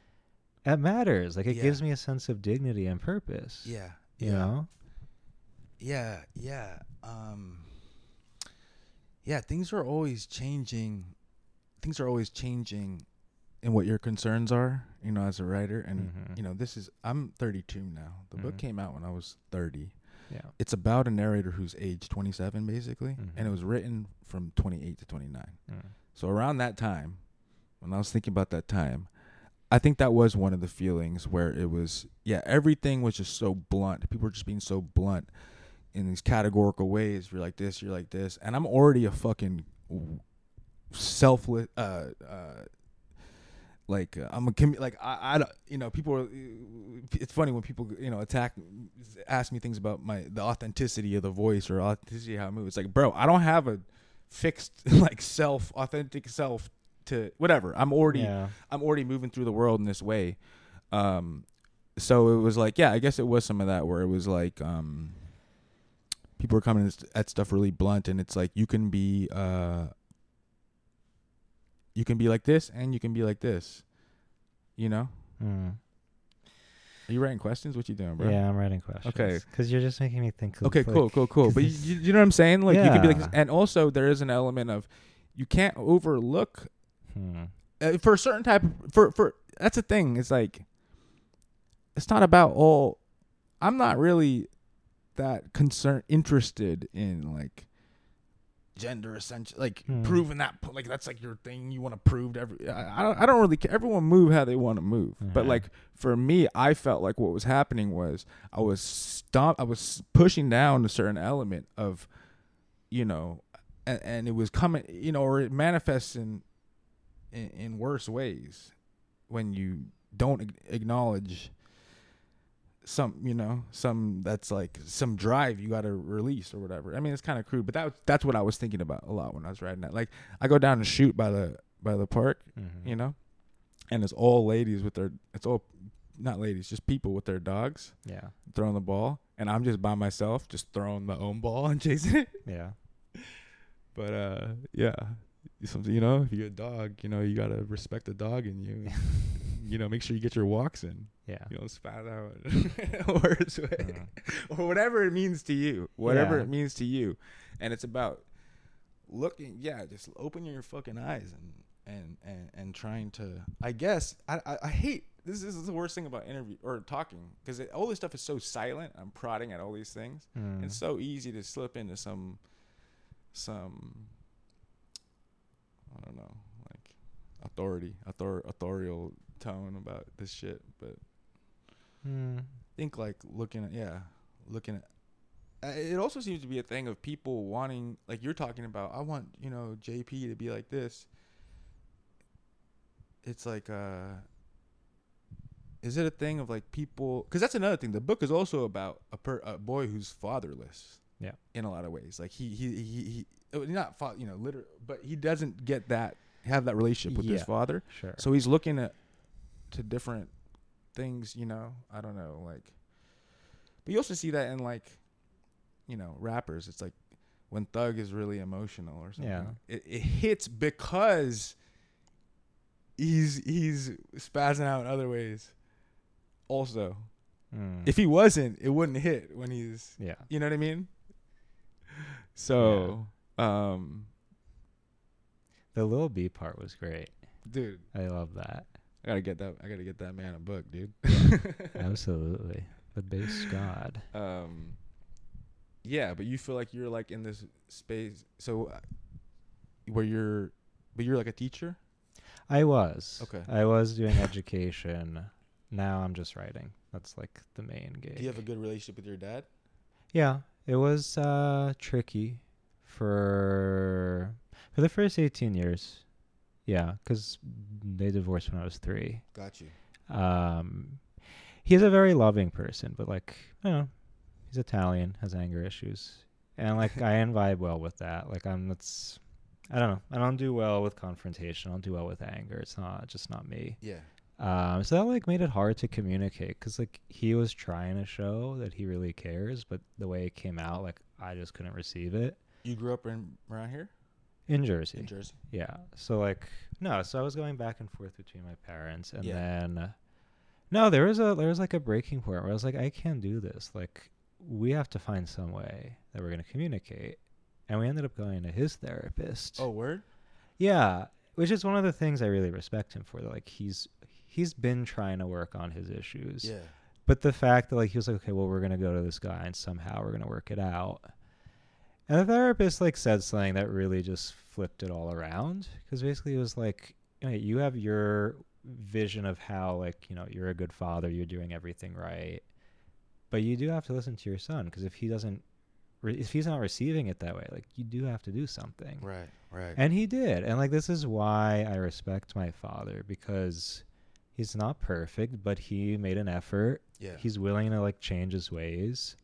that matters like it Yeah. gives me a sense of dignity and purpose Yeah, you yeah. know Yeah, yeah. Um Yeah, things are always changing. Things are always changing in what your concerns are, you know, as a writer and Mhm. you know, this is I'm 32 now. The book Mhm. came out when I was 30. Yeah It's about a narrator who's age 27 basically, and Mhm. it was written from 28 to 29. Mm. So around that time, when I was thinking about that time, I think that was one of the feelings where it was, yeah, everything was just so blunt. People were just being so blunt in these categorical ways. You're like this, you're like this, and I'm already a fucking selfless, uh, uh, like uh, I'm a commu- like I, I don't you know people are it's funny when people you know attack ask me things about my the authenticity of the voice or authenticity of how I move. It's like bro I don't have a fixed [laughs] like self authentic self to whatever. I'm already yeah. I'm already moving through the world in this way. Um so it was like yeah I guess it was some of that where it was like um people were coming at stuff really blunt and it's like you can be uh you can be like this and you can be like this you know Mm. are you writing questions what you doing bro yeah i'm writing questions Okay. because you're just making me think okay like, cool cool cool but [laughs] you, you know what i'm saying like you can be like this. And also there is an element of you can't overlook hmm. uh, for a certain type of, for for that's the thing it's like it's not about all i'm not really that concerned interested in like gender essential like Hmm. proving that like that's like your thing you want to prove to every I, I don't I don't really care everyone move how they want to move but Mhm. like for me I felt like what was happening was I was stop I was pushing down a certain element of you know and, and it was coming you know or it manifests in in, in worse ways when you don't acknowledge some you know some that's like some drive you got to release or whatever i mean it's kind of crude but that that's what i was thinking about a lot when i was riding that like i go down and shoot by the by the park Mhm. you know and it's all ladies with their it's all not ladies just people with their dogs Yeah. throwing the ball and i'm just by myself just throwing my own ball [laughs] and chasing it Yeah. [laughs] but uh yeah something you know if you get a dog you know you gotta respect the dog in you [laughs] you know make sure you get your walks in Yeah. you know spat out words way Mhm. or whatever it means to you whatever Yeah. it means to you and it's about looking yeah just open your fucking eyes and and and, and trying to i guess i i, I hate this, this is the worst thing about interview or talking because all this stuff is so silent i'm prodding at all these things Mm. it's so easy to slip into some some I don't know, like authority, author authorial tone about this shit. But Mm. think like looking at yeah, looking at it also seems to be a thing of people wanting like you're talking about I want, you know, JP to be like this. It's like uh is it a thing of like people cuz that's another thing. The book is also about a per, a boy who's fatherless. Yeah. In a lot of ways. Like he he he, he uh, not fa- you know, literally, but he doesn't get that have that relationship with his father. Sure. So he's looking at to different things, you know. I don't know, like. But you also see that in like, you know, rappers. It's like when Thug is really emotional or something. Yeah. It, it hits because he's he's spazzing out in other ways. Also, Mm. if he wasn't, it wouldn't hit when he's. yeah. You know what I mean? So, um, The Lil B part was great. dude, I love that. I gotta get that. I gotta get that man a book, dude. [laughs] Absolutely. The base god. um yeah but you feel like you're like in this space so uh, where you're but you're like a teacher I was. Okay. I was doing education. Now I'm just writing. That's like the main gig. do you have a good relationship with your dad Yeah, it was uh, tricky for for the first 18 years. Yeah, because they divorced when I was three. got you Um, he's a very loving person, but like, I don't know, he's Italian, has anger issues, and like I [laughs] vibe well with that. Like I'm, that's, I don't know, I don't do well with confrontation. I don't do well with anger. It's not just not me. yeah Um, so that like made it hard to communicate because like he was trying to show that he really cares, but the way it came out, like I just couldn't receive it. you grew up in around here In Jersey, in jersey yeah. So like no, so I was going back and forth between my parents, and Yeah. then no, there was a there was like a breaking point where I was like, I can't do this. Like we have to find some way that we're gonna communicate, and we ended up going to his therapist. oh word Yeah, which is one of the things I really respect him for. that, Like he's he's been trying to work on his issues. yeah But the fact that like he was like, okay, well, we're gonna go to this guy and somehow we're gonna work it out. And the therapist like said something that really just flipped it all around because basically it was like, hey, you have your vision of how like you know you're a good father, you're doing everything right, but you do have to listen to your son because if he doesn't, re- if he's not receiving it that way, like you do have to do something. right right And he did. And like this is why I respect my father because he's not perfect, but he made an effort. yeah He's willing to like change his ways.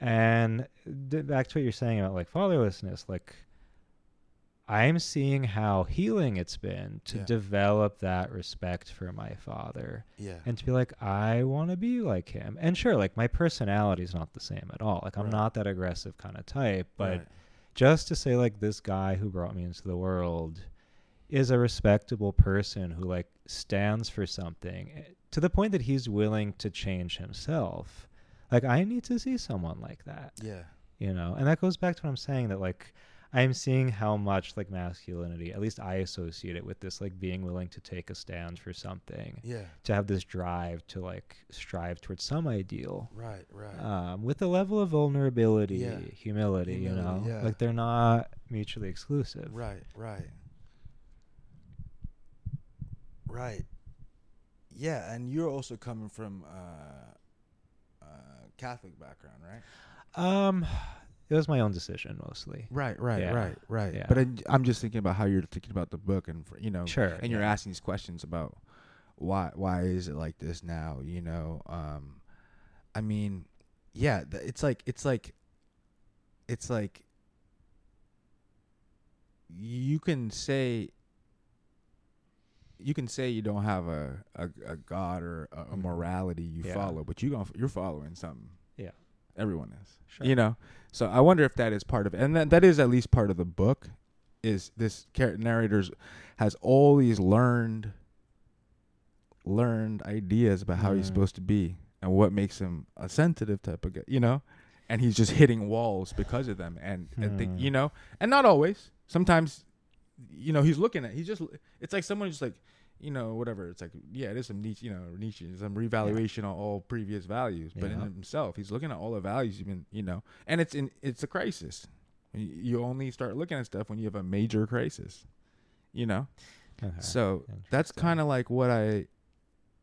And th- back to what you're saying about like fatherlessness, like I'm seeing how healing it's been to Yeah. develop that respect for my father yeah and to be like I want to be like him. And sure, like my personality is not the same at all. Like I'm Right. not that aggressive kind of type, but right. just to say like this guy who brought me into the world is a respectable person who like stands for something eh, to the point that he's willing to change himself like i need to see someone like that yeah you know and that goes back to what i'm saying that like i'm seeing how much like masculinity at least i associate it with this like being willing to take a stand for something yeah to have this drive to like strive towards some ideal right right um, with a level of vulnerability, Yeah. humility, you know, yeah. like they're not mutually exclusive. Right, right. Right. Yeah, and you're also coming from uh, uh, Catholic background, right? Um, it was my own decision mostly. Right, right, Yeah. right, right. Yeah. But I, I'm just thinking about how you're thinking about the book, and you know, Sure. and you're asking these questions about why why is it like this now you know um i mean yeah th- it's like it's like it's like you can say you can say you don't have a a, a god or a, a Mhm. morality you Yeah. follow but you going you're following something Yeah. everyone is Sure. you know so i wonder if that is part of it and that, that is at least part of the book is this narrator's has all these learned learned ideas about how he's Mm. supposed to be and what makes him a sensitive type of guy you know and he's just hitting walls because of them and and think Hmm. you know and not always sometimes you know he's looking at he's just it's like someone just like you know whatever. It's like yeah it is some niche, you know Nietzsche some revaluation on all previous values but in himself he's looking at all the values you've been you know and it's in it's a crisis. You only start looking at stuff when you have a major crisis you know? Okay. so that's kind of like what I,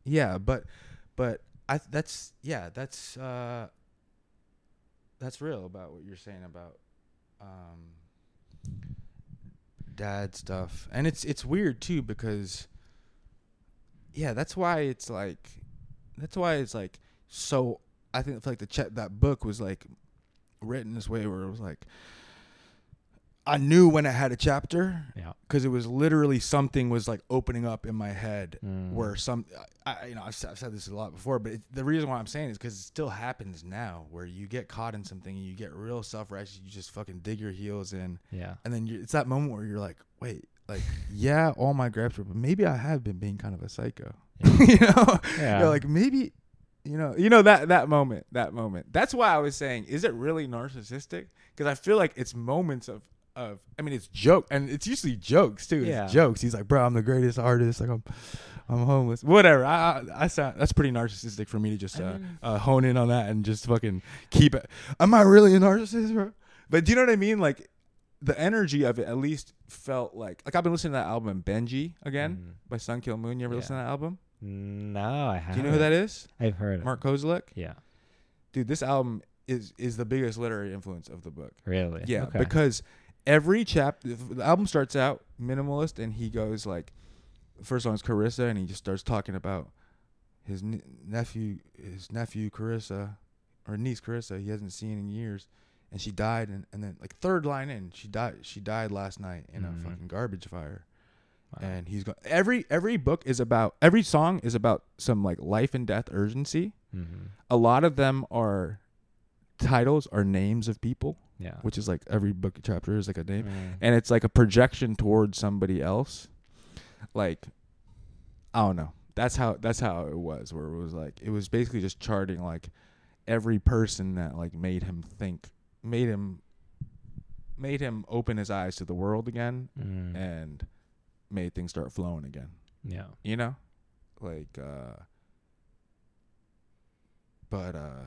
yeah, but, but I that's yeah that's uh, that's real about what you're saying about, um, dad stuff, and it's it's weird too because, yeah, that's why it's like, that's why it's like so. I think like the chat that book was like written this way where it was like. I knew when I had a chapter yeah. because it was literally something was like opening up in my head Mm. where some I, you know I've, I've said this a lot before but it, the reason why i'm saying is because it still happens now where you get caught in something and you get real self-righteous you just fucking dig your heels in yeah. and then you, it's that moment where you're like wait like yeah all my grabs were but maybe i have been being kind of a psycho [laughs] you know Yeah. you're like maybe you know you know that that moment that moment that's why i was saying is it really narcissistic because i feel like it's moments of of i mean it's joke and it's usually jokes too it's Yeah. jokes he's like bro i'm the greatest artist like i'm i'm homeless whatever i i, I sound that's pretty narcissistic for me to just uh, uh hone in on that and just fucking keep it am i really a narcissist bro but do you know what i mean like the energy of it at least felt like like i've been listening to that album benji again Mm. by Sun Kil Moon you ever Yeah. listen to that album No, I haven't. do you know who that is I've heard it. Mark Kozelek Yeah. dude this album is is the biggest literary influence of the book Really? yeah Okay. because every chapter the album starts out minimalist and he goes like first song is carissa and he just starts talking about his ne- nephew his nephew carissa or niece carissa he hasn't seen in years and she died and, and then like third line in she died she died last night in Mhm. a fucking garbage fire Wow. and he's going every every book is about every song is about some like life and death urgency Mhm. a lot of them are titles are names of people Yeah. which is like every book chapter is like a name Mm. and it's like a projection towards somebody else like i don't know that's how that's how it was where it was like it was basically just charting like every person that like made him think made him made him open his eyes to the world again Mm. and made things start flowing again yeah. you know like uh but uh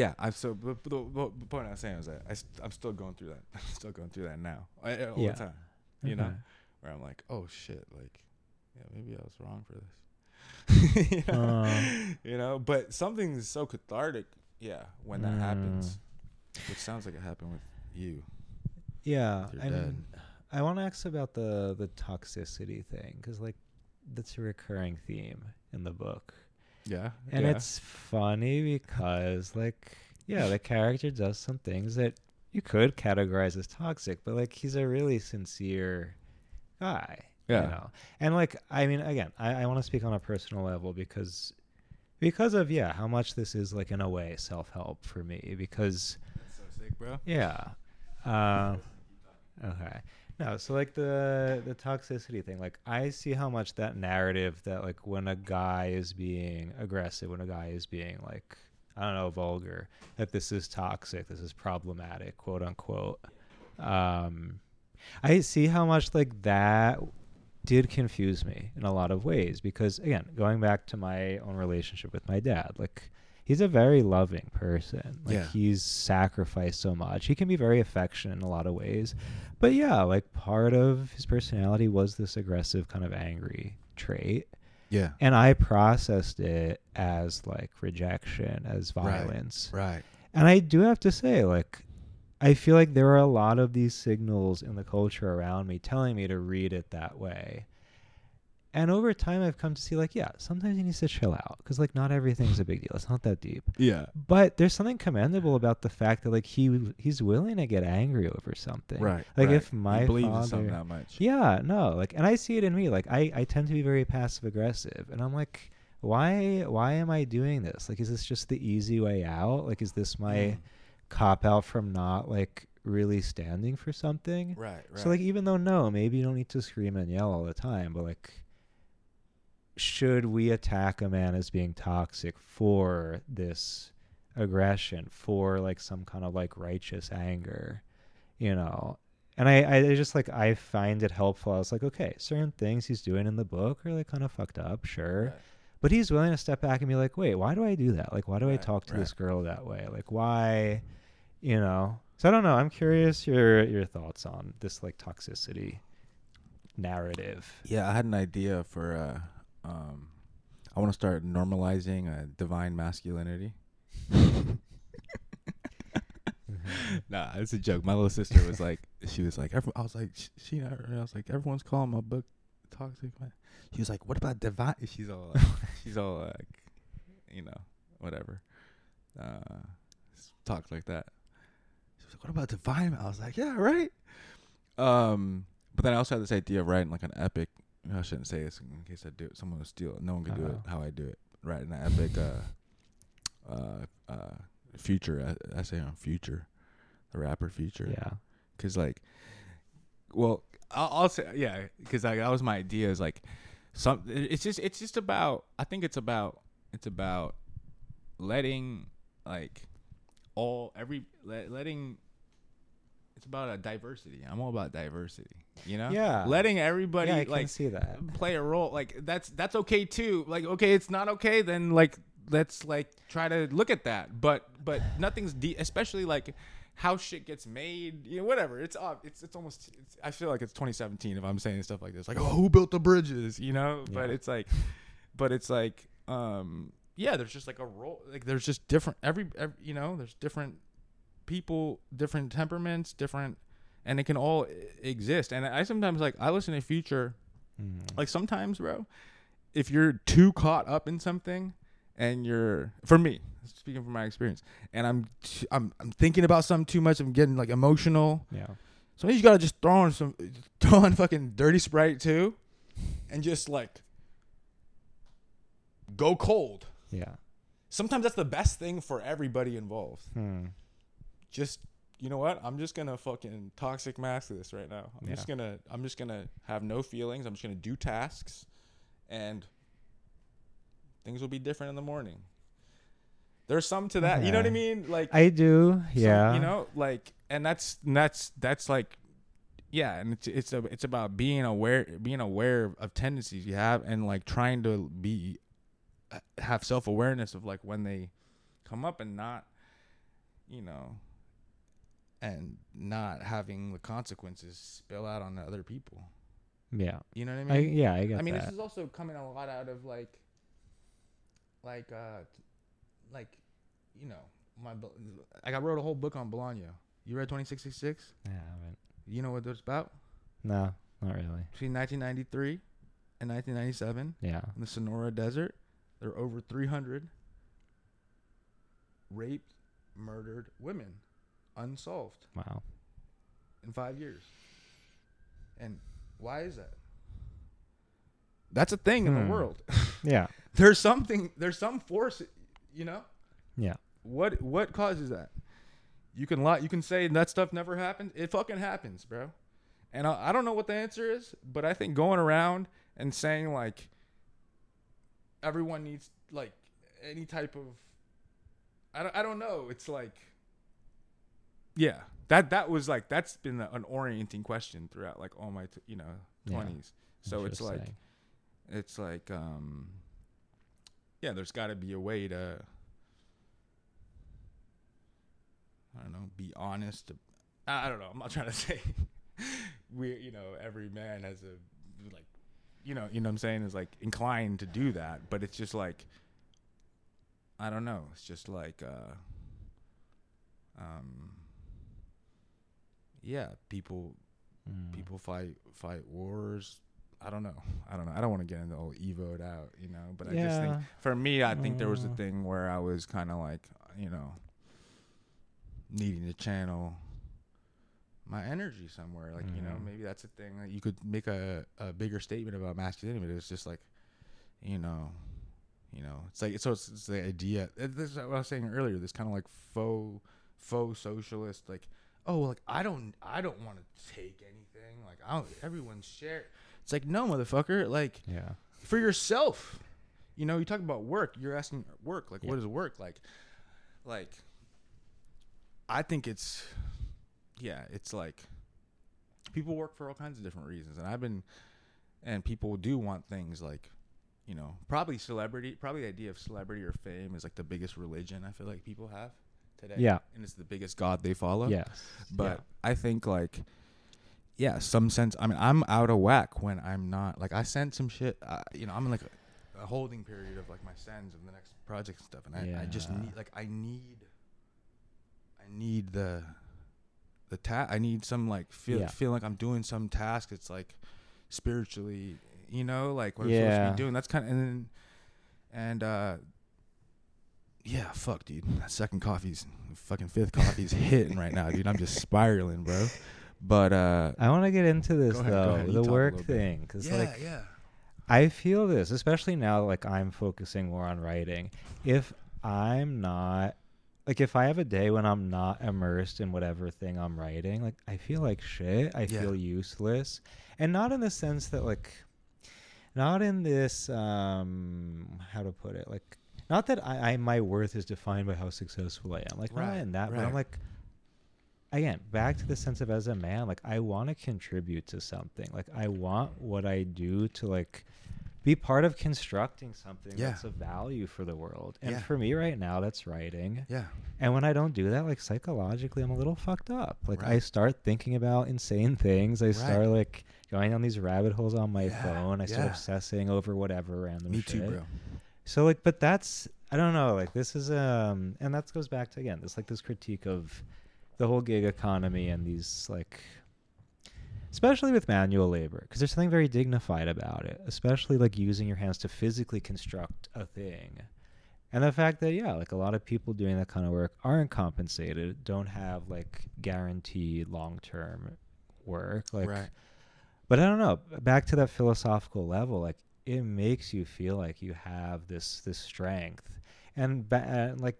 yeah I'm so but the, the the point i was saying was that I, st- i'm still going through that [laughs] i'm still going through that now I, all Yeah. the time you know where i'm like oh shit like yeah maybe i was wrong for this [laughs] you, know? Uh. [laughs] you know but something's so cathartic yeah when that happens Mm. which sounds like it happened with you Yeah. with dad. I want to ask about the the toxicity thing because like that's a recurring theme in the book, yeah and yeah. it's funny because like yeah, the character does some things that you could categorize as toxic, but like he's a really sincere guy. Yeah. You know? And like I mean again, I, I want to speak on a personal level because because of yeah, how much this is like in a way self help for me because That's so sick bro yeah. Uh, okay. No, so like the the toxicity thing, like I see how much that narrative that like when a guy is being aggressive, when a guy is being like I don't know, vulgar, that this is toxic, this is problematic, quote unquote. Um I see how much like that did confuse me in a lot of ways because again, going back to my own relationship with my dad, like he's a very loving person. Like Yeah. he's sacrificed so much. He can be very affectionate in a lot of ways. But yeah, like part of his personality was this aggressive kind of angry trait. yeah And I processed it as like rejection, as Right. violence. right And I do have to say, like, I feel like there are a lot of these signals in the culture around me telling me to read it that way. And over time, I've come to see like, yeah, sometimes he needs to chill out because like not everything's a big deal. It's not that deep. Yeah. But there's something commendable about the fact that like he he's willing to get angry over something. Right. Like right. if my he believes in something that much. Yeah, no, like, and I see it in me. Like, I, I tend to be very passive aggressive, and I'm like, why, why am I doing this? Like, is this just the easy way out? Like, is this my Mm. cop out from not like really standing for something? Right. Right. So like, even though no, maybe you don't need to scream and yell all the time, but like, should we attack a man as being toxic for this aggression, for like some kind of like righteous anger, you know? And I, I just like I find it helpful. I was like, okay, certain things he's doing in the book are like kind of fucked up, sure. Right. But he's willing to step back and be like, wait, why do I do that? Like, why do I talk to right. this girl that way? Like, why, you know? So I don't know. I'm curious your your thoughts on this like toxicity narrative. Yeah, I had an idea for. Uh, um, I want to start normalizing uh, divine masculinity. nah, it's a joke. My little sister was like, she was like, every, I was like, sh- she, I was like, everyone's calling my book toxic. She was like, what about divine? She's all, like, [laughs] she's all like, you know, whatever. Uh, talks like that. She was like, what about divine? I was like, yeah, right. Um, but then I also had this idea of writing like an epic. I shouldn't say this in case I do it. Someone will steal it. No one can do it how I do it. Writing an epic, uh, uh, uh, future I, I say on future, the rapper future. Yeah. Cause like, well, I'll, I'll say yeah. Cause like that was my idea. Is like, some. It's just it's just about. I think it's about it's about letting like all every let, letting. It's about a diversity. I'm all about diversity. You know. Yeah. Letting everybody yeah, like see that. play a role like that's that's okay too like okay it's not okay then like let's like try to look at that but but nothing's de- especially like how shit gets made you know whatever it's off it's it's almost it's, i feel like it's 2017 if i'm saying stuff like this like oh who built the bridges you know but it's like but it's like um yeah there's just like a role like there's just different every, every you know there's different people different temperaments different and it can all exist and i sometimes like i listen to future Mm. like sometimes, bro, if you're too caught up in something and you're for me, speaking from my experience, and I'm t- I'm I'm thinking about something too much, I'm getting like emotional. Yeah. Sometimes you gotta just throw on some [laughs] throw on fucking Dirty Sprite 2, and just like go cold. Yeah. Sometimes that's the best thing for everybody involved. Hmm. Just you know what? I'm just gonna fucking toxic mask this right now. I'm just gonna I'm just gonna have no feelings. I'm just gonna do tasks, and things will be different in the morning. There's some to that. You know what I mean? Like I do. some- Yeah. you know, like, and that's that's that's like, yeah, and it's it's a, it's about being aware, being aware of tendencies you have, and like trying to be uh, have self awareness of like when they come up and not, you know, and not having the consequences spill out on the other people. Yeah. You know what I mean? I, yeah, I get I mean, that. this is also coming a lot out of like, like, uh, like, you know, my like I wrote a whole book on Bolaño. You read Twenty Six Six Six? yeah, I haven't. You know what it's about? No, not really. Between 1993 and 1997, Yeah. in the Sonora Desert, there were over 300 raped, murdered women, unsolved Wow. in five years. And why is that? That's a thing in Hmm. the world. [laughs] Yeah. there's something there's some force you know Yeah. what what causes that you can lie you can say that stuff never happened it fucking happens bro and I, I don't know what the answer is but i think going around and saying like everyone needs like any type of i don't, I don't know it's like yeah. That that was like that's been an orienting question throughout like all my t- you know Yeah. 20s so it's like it's like um yeah there's got to be a way to i don't know be honest i I don't know. I'm not [laughs] trying to say we you know every man has a like you know you know what i'm saying? Is like inclined to do that but it's just like i don't know. It's just like uh um yeah people Mm. people fight fight wars I don't know. I don't know. I don't want to get into all evoed out, you know. But I just think for me, I think there was a Uh. thing where I was kind of like, you know, needing to channel my energy somewhere. Like, you know, Mhm. maybe that's a thing that you could make a, a bigger statement about masculinity, but it's just like, you know, you know, it's like so it's, it's the idea. This is what I was saying earlier. This kind of like faux faux socialist, like, oh, well, like I don't I don't want to take anything. Like, I don't, everyone's share. It's like no, motherfucker. Like yeah. for yourself. You know, you talk about work. You're asking work. Like, Yeah. what is work? Like, like, I think it's, yeah, it's like people work for all kinds of different reasons, and I've been, and people do want things like, you know, probably celebrity. Probably the idea of celebrity or fame is like the biggest religion I feel like people have today. Yeah. and it's the biggest god they follow. Yes. But I think like, yeah, some sense. I mean, I'm out of whack when I'm not. Like, I sent some shit. Uh, you know, I'm in like a, a holding period of like my sends of the next project and stuff, and I, I just need like I need, I need the, the ta- I need some like feel Yeah. feel like I'm doing some task. It's like spiritually, you know, like what I'm supposed to be doing. That's kind of and then, and uh. Yeah, fuck, dude. That second coffee's fucking fifth coffee's [laughs] hitting right now, dude. I'm just spiraling, bro. But uh I want to get into this ahead, though, the work thing, because yeah, like yeah. I feel this, especially now. Like I'm focusing more on writing. If I'm not, like, if I have a day when I'm not immersed in whatever thing I'm writing, like I feel like shit. I Yeah. feel useless, and not in the sense that like, not in this um, how to put it, like, not that I, I my worth is defined by how successful I am. Like not in that, but. I'm like. Again, back to the sense of as a man, like I want to contribute to something. Like I want what I do to like be part of constructing something Yeah. that's of value for the world. And Yeah. for me right now, that's writing. Yeah. And when I don't do that, like psychologically, I'm a little fucked up. Like I start thinking about insane things. I Right. start like going down these rabbit holes on my Yeah, phone. I start obsessing over whatever random Me shit. too, bro. So like, but that's I don't know. Like this is um, and that goes back to again this like this critique of the whole gig economy and these like, especially with manual labor, because there's something very dignified about it. Especially like using your hands to physically construct a thing, and the fact that yeah, like a lot of people doing that kind of work aren't compensated, don't have like guaranteed long term work, like. right. But I don't know. Back to that philosophical level, like it makes you feel like you have this this strength, and ba- uh, like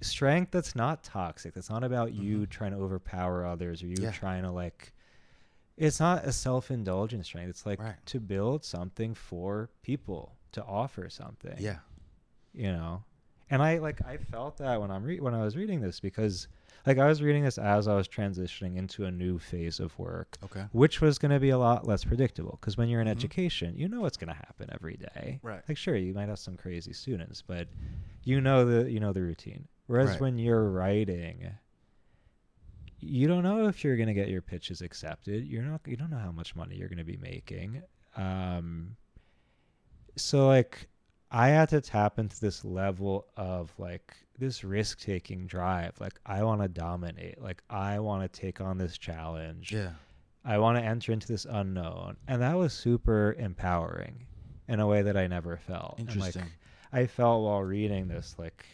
strength that's not toxic. That's not about you Mhm. trying to overpower others or you Yeah. trying to like. It's not a self indulgent strength. It's like Right. to build something for people to offer something. Yeah. You know, and I like I felt that when I'm re- when I was reading this because like I was reading this as I was transitioning into a new phase of work Okay. which was going to be a lot less predictable because when you're in Mhm. education you know what's going to happen every day Right. like sure you might have some crazy students but you know the you know the routine whereas Right. when you're writing you don't know if you're going to get your pitches accepted you're not you don't know how much money you're going to be making um so like i had to tap into this level of like this risk taking drive like i want to dominate like i want to take on this challenge Yeah. I want to enter into this unknown. And that was super empowering in a way that I never felt. And, Interesting. like I felt while reading this like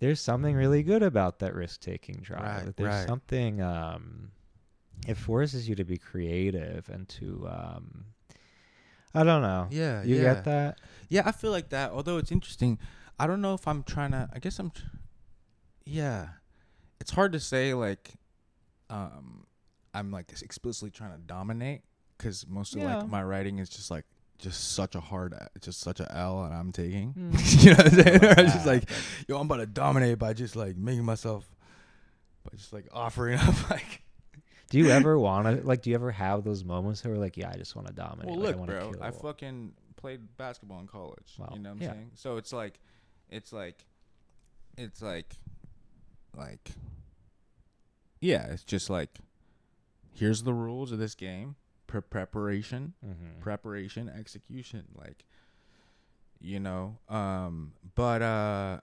there's something really good about that risk taking drive. Right, That there's right. something um it forces you to be creative and to um I don't know. Yeah. You yeah. get that? Yeah, I feel like that. Although it's interesting, I don't know if I'm trying to. I guess I'm. Yeah, it's hard to say. Like, um, I'm like explicitly trying to dominate because most of Yeah. like my writing is just like just such a hard, it's just such a L, and I'm taking. Mm. [laughs] you know what I'm saying? I love I'm just like, but- [laughs] yo, I'm about to dominate by just like making myself, by just like offering up [laughs] like. Do you ever want to like? Do you ever have those moments where like, yeah, I just want to dominate? Well, like, I look, wanna bro, I fucking played basketball in college. Wow. You know what I'm Yeah. saying? So it's like, it's like, it's like, like, yeah, it's just like, here's the rules of this game: pre- preparation, Mhm. preparation, execution. Like, you know, um, but uh,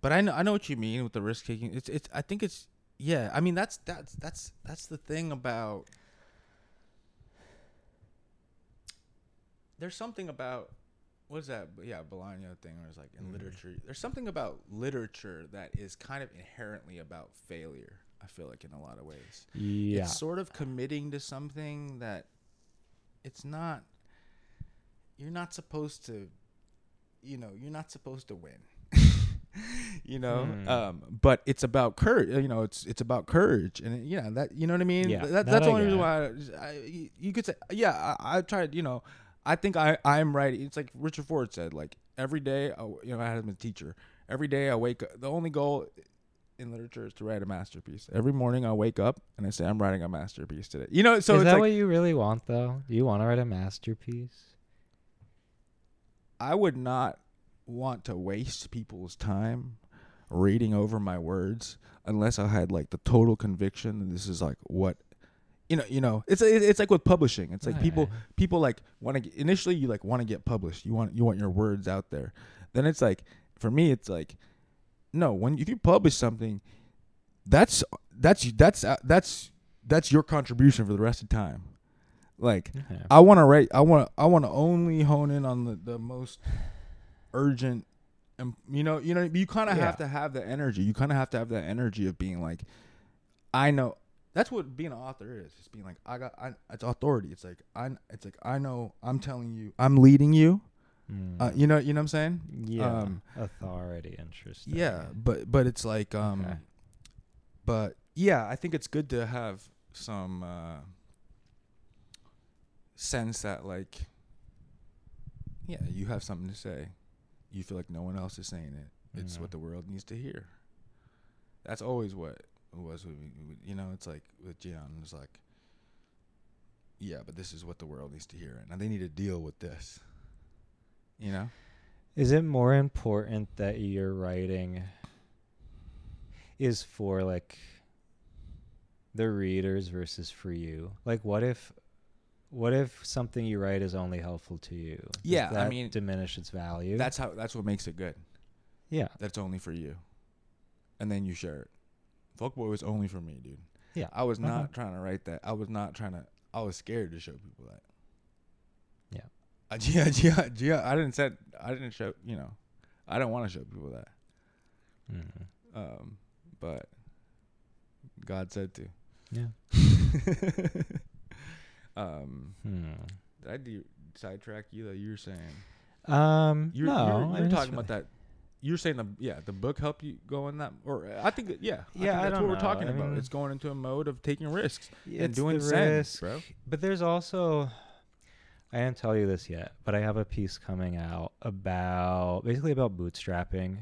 but I know I know what you mean with the risk taking. It's it's I think it's yeah. I mean that's that's that's that's the thing about there's something about what's that? Yeah, Bolaño thing, where it's like in Mhm. literature. There's something about literature that is kind of inherently about failure. I feel like in a lot of ways, Yeah. it's sort of committing to something that it's not. You're not supposed to, you know, you're not supposed to win. [laughs] you know, Hmm. um, but it's about courage. You know, it's it's about courage, and yeah, that you know what I mean. Yeah, that, that that's the only reason why I, I, you- you could say, yeah, I, I tried. You know, I think I I'm right. It's like Richard Ford said, like every day, I, you know, I had him as a teacher. Every day I wake up. The only goal in literature is to write a masterpiece. Every morning I wake up and I say I'm writing a masterpiece today. You know, so is that like what you really want, though? Do you want to write a masterpiece? I would not want to waste people's time reading over my words unless I had like the total conviction that this is like what you know, you know, it's it's like with publishing. It's like people Right. people like want to initially you like want to get published. You want you want your words out there. Then it's like for me it's like no, when if you publish something that's that's that's uh, that's that's your contribution for the rest of the time. Like. I want to write. I want. I want to only hone in on the, the most urgent. And you know, you know, you kind of Yeah. have to have the energy. You kind of have to have that energy of being like, I know. That's what being an author is. It's being like, I got. I, it's authority. It's like I. It's like I know. I'm telling you. I'm leading you. Mm. Uh, you know. You know what I'm saying? yeah. um, Authority. Interesting. Yeah. But but it's like um. Okay. But yeah, I think it's good to have some uh, sense that like, yeah, you have something to say. You feel like no one else is saying it. It's Mhm. what the world needs to hear. That's always what was. Me. with- You know, it's like with Gian. It's like, yeah, but this is what the world needs to hear, and they need to deal with this. You know? Is it more important that your writing is for like the readers versus for you? Like what if what if something you write is only helpful to you? Does Yeah, I mean, diminish its value. That's how. That's what makes it good. yeah. That's only for you. And then you share it. Fuccboi was only for me, dude. Yeah. I was not Uh-huh. trying to write that. I was not trying to. I was scared to show people that. Yeah. Uh, [laughs] yeah, yeah, yeah. I didn't said. I didn't show. You know, I didn't want to show people that. Mm. Um, but God said to. Yeah. [laughs] um, Hmm. did I de- sidetrack you that you were saying? Um You're, no, you're, you're talking about that. You're saying the yeah the book helped you go in that or I think that, yeah I Yeah, think that's what we're talking I about. mean- it's going into a mode of taking risks. it's doing the sense, risk, bro. But there's also I didn't tell you this yet, but I have a piece coming out about basically about bootstrapping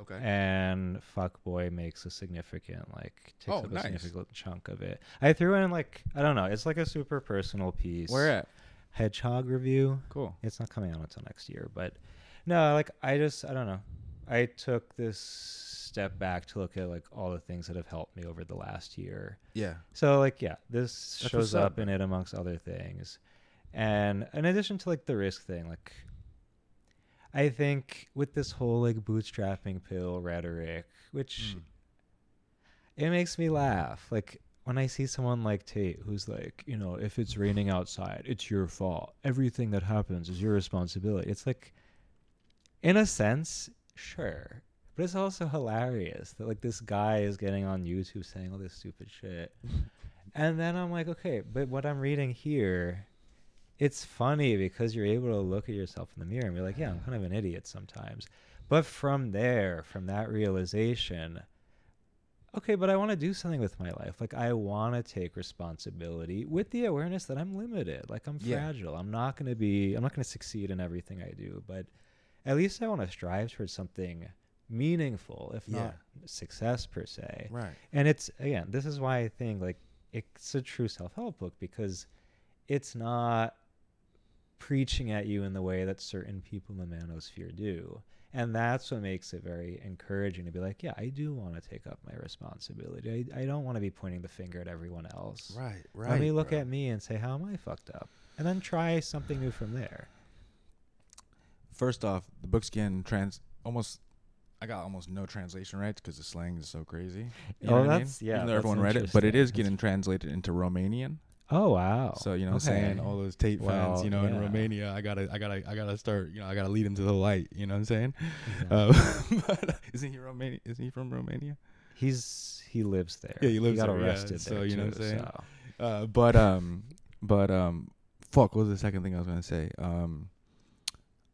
Okay. and Fuccboi makes a significant like takes Oh, up nice. a significant chunk of it. I threw in like I don't know, it's like a super personal piece. Where at? Hedgehog review. Cool. It's not coming out until next year, but no, like I just I don't know. I took this step back to look at like all the things that have helped me over the last year. Yeah. So like yeah, this That's shows up, in it amongst other things. And in addition to like the risk thing, like I think with this whole like bootstrapping pill rhetoric, which Mm. it makes me laugh. Like when I see someone like Tate who's like, you know, if it's raining outside, it's your fault. Everything that happens is your responsibility. It's like in a sense, sure. But it's also hilarious that like this guy is getting on YouTube saying all this stupid shit. [laughs] and then I'm like, okay, but what I'm reading here, it's funny because you're able to look at yourself in the mirror and be like, yeah, I'm kind of an idiot sometimes. But from there, from that realization, okay, but I want to do something with my life. Like I want to take responsibility with the awareness that I'm limited. Like I'm Yeah. fragile. I'm not going to be I'm not going to succeed in everything I do, but at least I want to strive towards something meaningful, if Yeah. not success per se. Right. And it's again, this is why I think like it's a true self-help book because it's not preaching at you in the way that certain people in the manosphere do. And that's what makes it very encouraging to be like, yeah, I do want to take up my responsibility. I, I don't want to be pointing the finger at everyone else. Right. Right. Let me look bro. at me and say, how am I fucked up? And then try something new from there. First off, the book's getting trans almost. I got almost no translation rights because the slang is so crazy. You Oh, know what I mean? that's- yeah, Even though that's everyone read it, but it is getting translated into Romanian. Oh wow. So you know, I'm Okay. saying all those Tate Well, fans, you know, in. Romania, I gotta, I gotta, I gotta start, you know, I gotta lead him to the light. You know what I'm saying? Yeah. Uh, [laughs] but isn't he Romania? Isn't he from Romania? he's he lives there. Yeah, he lives got there, yeah. arrested So, there you know what too, I'm saying? so. Uh, but um, but um, fuck. What was the second thing I was gonna say? Um,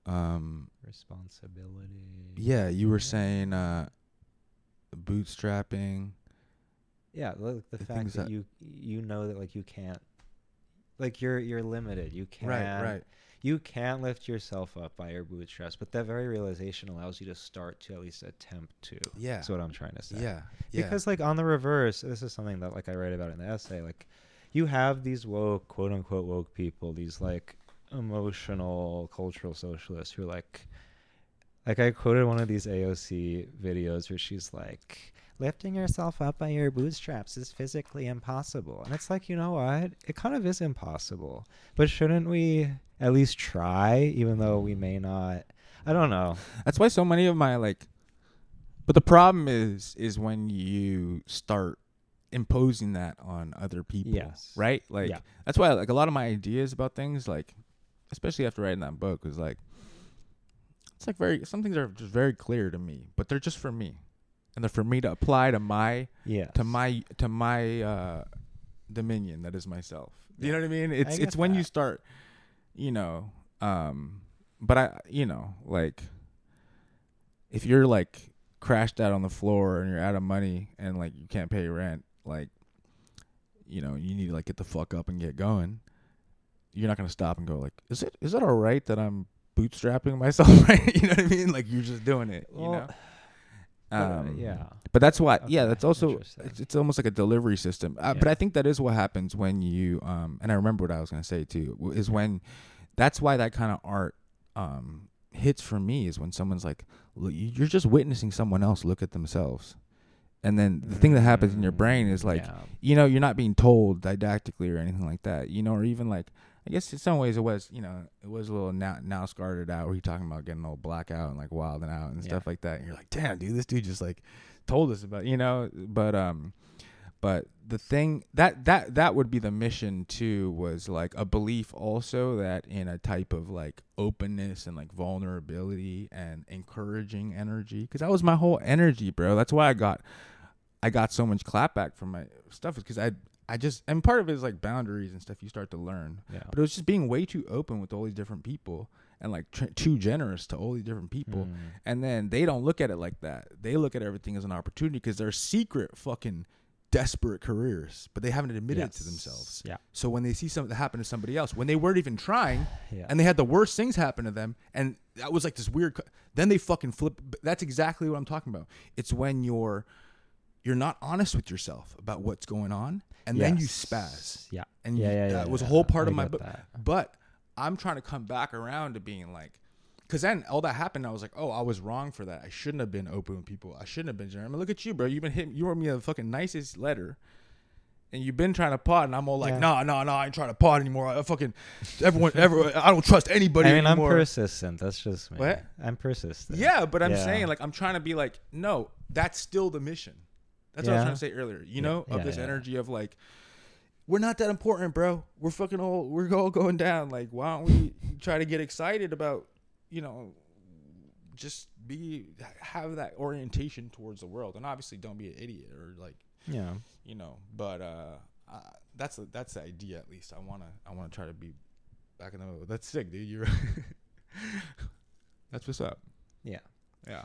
um, Responsibility. yeah, you were saying uh, bootstrapping. Yeah, like the The fact that, that- you you know that like you can't like you're you're limited. You can't Right, right. you can't lift yourself up by your bootstraps, but that very realization allows you to start to at least attempt to. Yeah. That's what I'm trying to say. Yeah, yeah. Because like on the reverse, this is something that like I write about in the essay, like you have these woke, quote unquote woke people, these like emotional cultural socialists who are like like I quoted one of these AOC videos where she's like lifting yourself up by your bootstraps is physically impossible. And it's like, you know what? It kind of is impossible. But shouldn't we at least try even though we may not I don't know. That's why so many of my like but the problem is is when you start imposing that on other people. Yes. Right? Like Yeah. that's why like a lot of my ideas about things like especially after writing that book was like it's like very some things are just very clear to me, but they're just for me. And they're for me to apply to my Yeah. to my to my uh dominion that is myself. You know what I mean? It's get it's when you start you know um but I you know like if you're like crashed out on the floor and you're out of money and like you can't pay rent like you know you need to like get the fuck up and get going you're not going to stop and go like is it is it all right that I'm bootstrapping myself? [laughs] Right? You know what I mean? Like you're just doing it you Well, know? but, uh, um, yeah. but that's why, yeah, that's also it's, it's almost like a delivery system. Uh, But I think that is what happens when you um and I remember what I was gonna say too is when that's why that kind of art um hits for me is when someone's like you- you're just witnessing someone else look at themselves, and then the thing that happens in your brain is like Yeah. you know you're not being told didactically or anything like that you know or even like i guess in some ways it was you know it was a little now now scarred out where you talking about getting all blackout and like wilding out and Yeah. stuff like that. And you're like damn dude this dude just like told us about you know? But um but the thing that that that would be the mission too was like a belief also that in a type of like openness and like vulnerability and encouraging energy because that was my whole energy bro. That's why i got i got so much clapback from my stuff because i i just and part of it is like boundaries and stuff you start to learn Yeah. but it was just being way too open with all these different people and like tr- too generous to all these different people Mm. and then they don't look at it like that. They look at everything as an opportunity because they're secret fucking desperate careers, but they haven't admitted it to themselves. Yeah. So when they see something that happened to somebody else, when they weren't even trying, [sighs] Yeah. and they had the worst things happen to them, and that was like this weird. co- Then they fucking flip. That's exactly what I'm talking about. It's when you're you're not honest with yourself about what's going on, and then you spaz. Yeah. And yeah, you- yeah, yeah. that was a whole part I of my book. that. But I'm trying to come back around to being like, because then all that happened. I was like, oh, I was wrong for that. I shouldn't have been open with people. I shouldn't have been generous. I mean, look at you, bro. You've been hitting. You wrote me the fucking nicest letter. And you've been trying to pod, and I'm all like, Yeah. nah, nah, nah, I ain't trying to pod anymore. I fucking, everyone, [laughs] everyone, I don't trust anybody I mean, anymore. I'm persistent. That's just me. What? I'm persistent. Yeah, but I'm Yeah. saying like I'm trying to be like, no, that's still the mission. That's what I was trying to say earlier. You know, of this energy of like, we're not that important, bro. We're fucking all we're all going down. Like, why don't we try to get excited about, you know, just be have that orientation towards the world, and obviously don't be an idiot or like, Yeah. you know. But uh, uh that's the that's the idea at least. I wanna I wanna try to be back in the middle. That's sick, dude. You're. [laughs] that's what's up. Yeah. Yeah.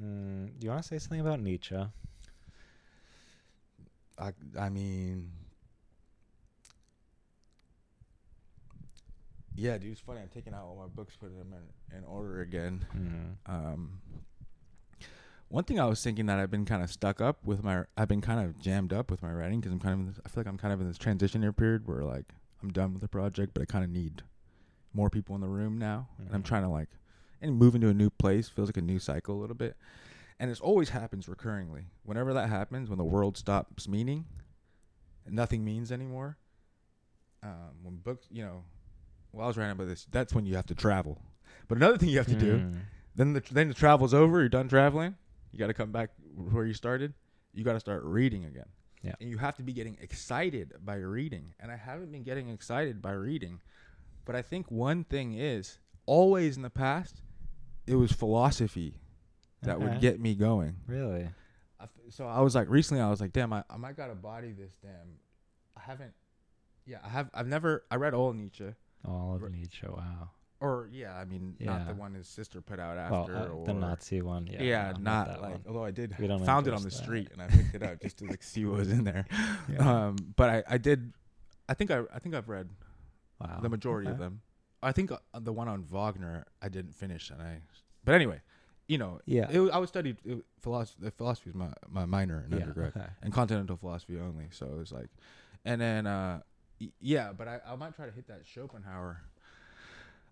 Mm, do you want to say something about Nietzsche? I I mean, yeah, dude. It's funny. I'm taking out all my books, putting them in, in order again. Mm. Um, one thing I was thinking that I've been kind of stuck up with my, I've been kind of jammed up with my writing because I'm kind of, in this, I feel like I'm kind of in this transition year period where like I'm done with the project, but I kind of need more people in the room now, and I'm Mhm. trying to like, and move into a new place feels like a new cycle a little bit, and it always happens recurringly. Whenever that happens, when the world stops meaning, nothing means anymore. Um, when books, you know, well, I was writing about this, that's when you have to travel. But another thing you have to do Mm. then the then the travel's over. You're done traveling. You got to come back where you started. You got to start reading again. Yeah. And you have to be getting excited by reading. And I haven't been getting excited by reading. But I think one thing is always in the past, it was philosophy that would get me going. Really? I f- So I was like, recently, I was like, damn, I, I might gotta body this. Damn, I haven't. Yeah, I have. I've never. I read all Nietzsche, All of Right. Nietzsche. Wow. or yeah, I mean, not the one his sister put out Well, after, uh, or the Nazi one. Yeah. Yeah, no, not, that like. one. Although I did We don't found it on the endorse that. street and I picked it up just to like see what was in there. [laughs] Yeah. Um, but I, I did. I think I, I think I've read wow. the majority of Okay. them. I think uh, the one on Wagner I didn't finish, and I. But anyway, you know, Yeah. it, I was studied it, philosophy. Philosophy is my my minor in yeah. undergrad. Okay. [laughs] and continental philosophy only. So it was like, and then uh, yeah, but I, I might try to hit that Schopenhauer.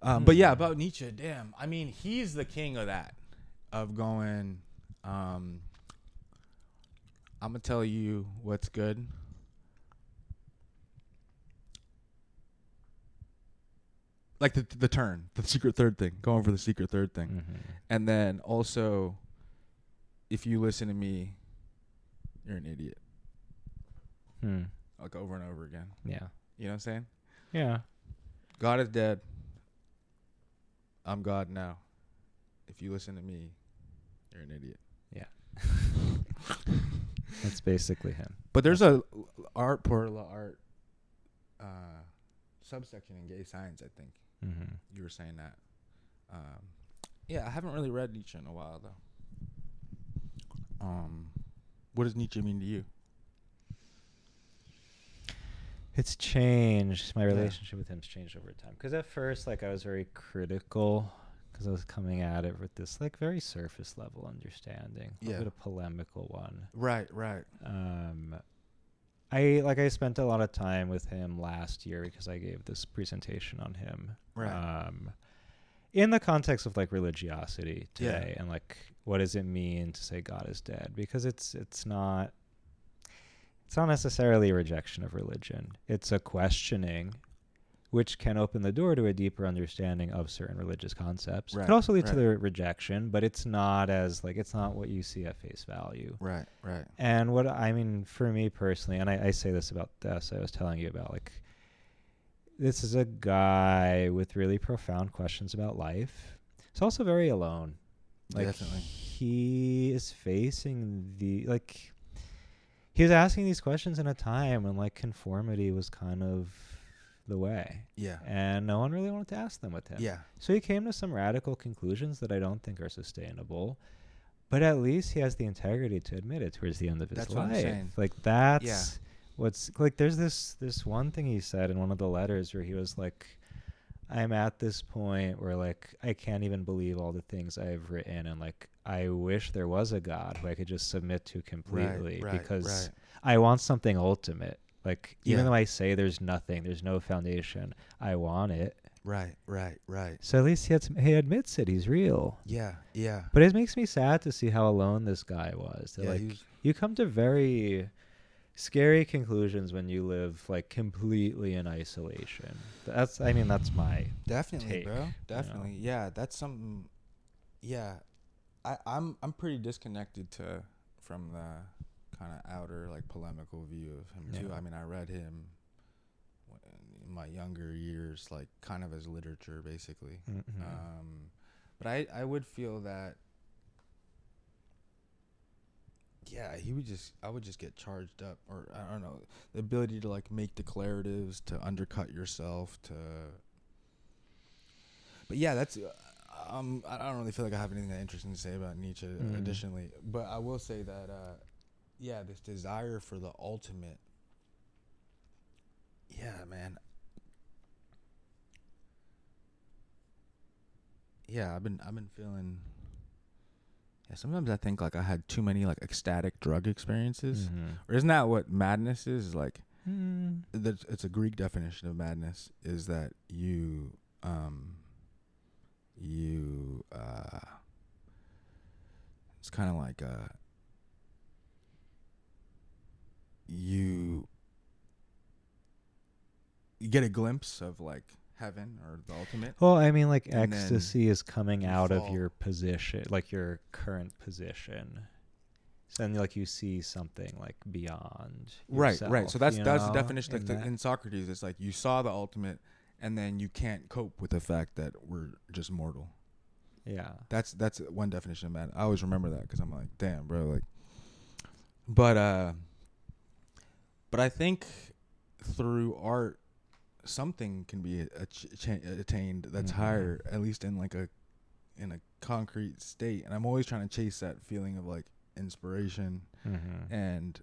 Um, But yeah, Hmm. about Nietzsche, damn. I mean, he's the king of that, of going. Um, I'm gonna tell you what's good. Like the the turn, the secret third thing, going for the secret third thing. Mhm. And then also, if you listen to me, you're an idiot. Hmm. Like over and over again. Yeah. You know what I'm saying? Yeah. God is dead. I'm God now. If you listen to me, you're an idiot. Yeah. [laughs] That's basically him. But there's a art portal art uh, subsection in gay science. I think Mm-hmm. you were saying that. Um, yeah, I haven't really read Nietzsche in a while though. Um, what does Nietzsche mean to you? It's changed. My Yeah. relationship with him's changed over time. Because at first, like, I was very critical because I was coming at it with this, like, very surface level understanding, a Yeah. bit of polemical one. Right, right. Um, I like I spent a lot of time with him last year because I gave this presentation on him. Right. Um, in the context of like religiosity Yeah. today and like what does it mean to say God is dead? Because it's it's not it's not necessarily a rejection of religion. It's a questioning which can open the door to a deeper understanding of certain religious concepts. It Right, could also lead to right. the rejection, but it's not as like it's not what you see at face value. Right, right. And what I mean for me personally, and I, I say this about this, I was telling you about like this is a guy with really profound questions about life. He's also very alone. Like Definitely. he is facing the like he was asking these questions in a time when like conformity was kind of the way. Yeah. And no one really wanted to ask them with him. Yeah. So he came to some radical conclusions that I don't think are sustainable. But at least he has the integrity to admit it towards the end of his That's what I'm life. Like that's what's like there's this this one thing he said in one of the letters where he was like I'm at this point where like I can't even believe all the things I've written and like I wish there was a God who I could just submit to completely right, because right. I want something ultimate. Like even Yeah. though I say there's nothing, there's no foundation, I want it. Right, right, right. So at least he, had, he admits it. He's real. Yeah, yeah. But it makes me sad to see how alone this guy was. That yeah, like was- you come to very scary conclusions when you live like completely in isolation. That's I mean that's my definitely, take, you bro. know? Definitely. Yeah, that's something yeah. I I'm I'm pretty disconnected to from the kind of outer like polemical view of him too. I mean, I read him in my younger years like kind of as literature basically. mhm. Um, but I, I would feel that, yeah, he would just, I would just get charged up, or I don't know, the ability to like make declaratives, to undercut yourself, to. But yeah, that's, uh, um, I don't really feel like I have anything that interesting to say about Nietzsche. Mm. Additionally, but I will say that, uh, yeah, this desire for the ultimate. Yeah, man. yeah, I've been I've been feeling. Yeah, sometimes I think like I had too many like ecstatic drug experiences. Mhm. Or isn't that what madness is? Like, Mm. that's, it's a Greek definition of madness is that you um you uh it's kind of like uh you you get a glimpse of like heaven or the ultimate Well, I mean, like And ecstasy is coming out of your position, like your current position. So then, like you see something like beyond. right right so yourself, that's that's the definition like in the, in socrates it's like you saw the ultimate and then you can't cope with the fact that we're just mortal yeah. that's that's one definition of man i always remember that because i'm like damn bro like but uh but i think through art something can be ach- attained that's Mhm. higher at least in like a in a concrete state and i'm always trying to chase that feeling of like inspiration Mm-hmm. and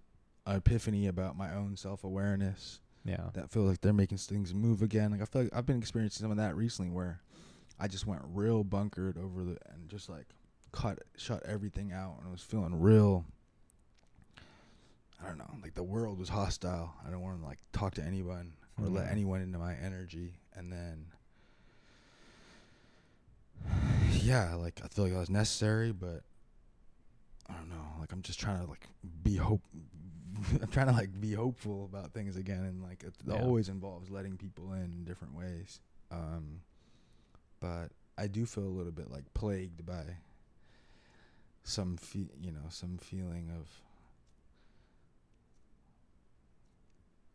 epiphany about my own self-awareness Yeah. that feel like they're making things move again. Like I feel like I've been experiencing some of that recently, where I just went real bunkered over the and just like cut shut everything out, and I was feeling real. I don't know, like the world was hostile. I don't want to like talk to anyone or let Mhm. anyone into my energy, and then. [sighs] Yeah, like I feel like that was necessary, but I don't know. Like I'm just trying to like be hope. [laughs] I'm trying to like be hopeful about things again, and like it Yeah. always involves letting people in in different ways. Um, but I do feel a little bit like plagued by some fe- you know, some feeling of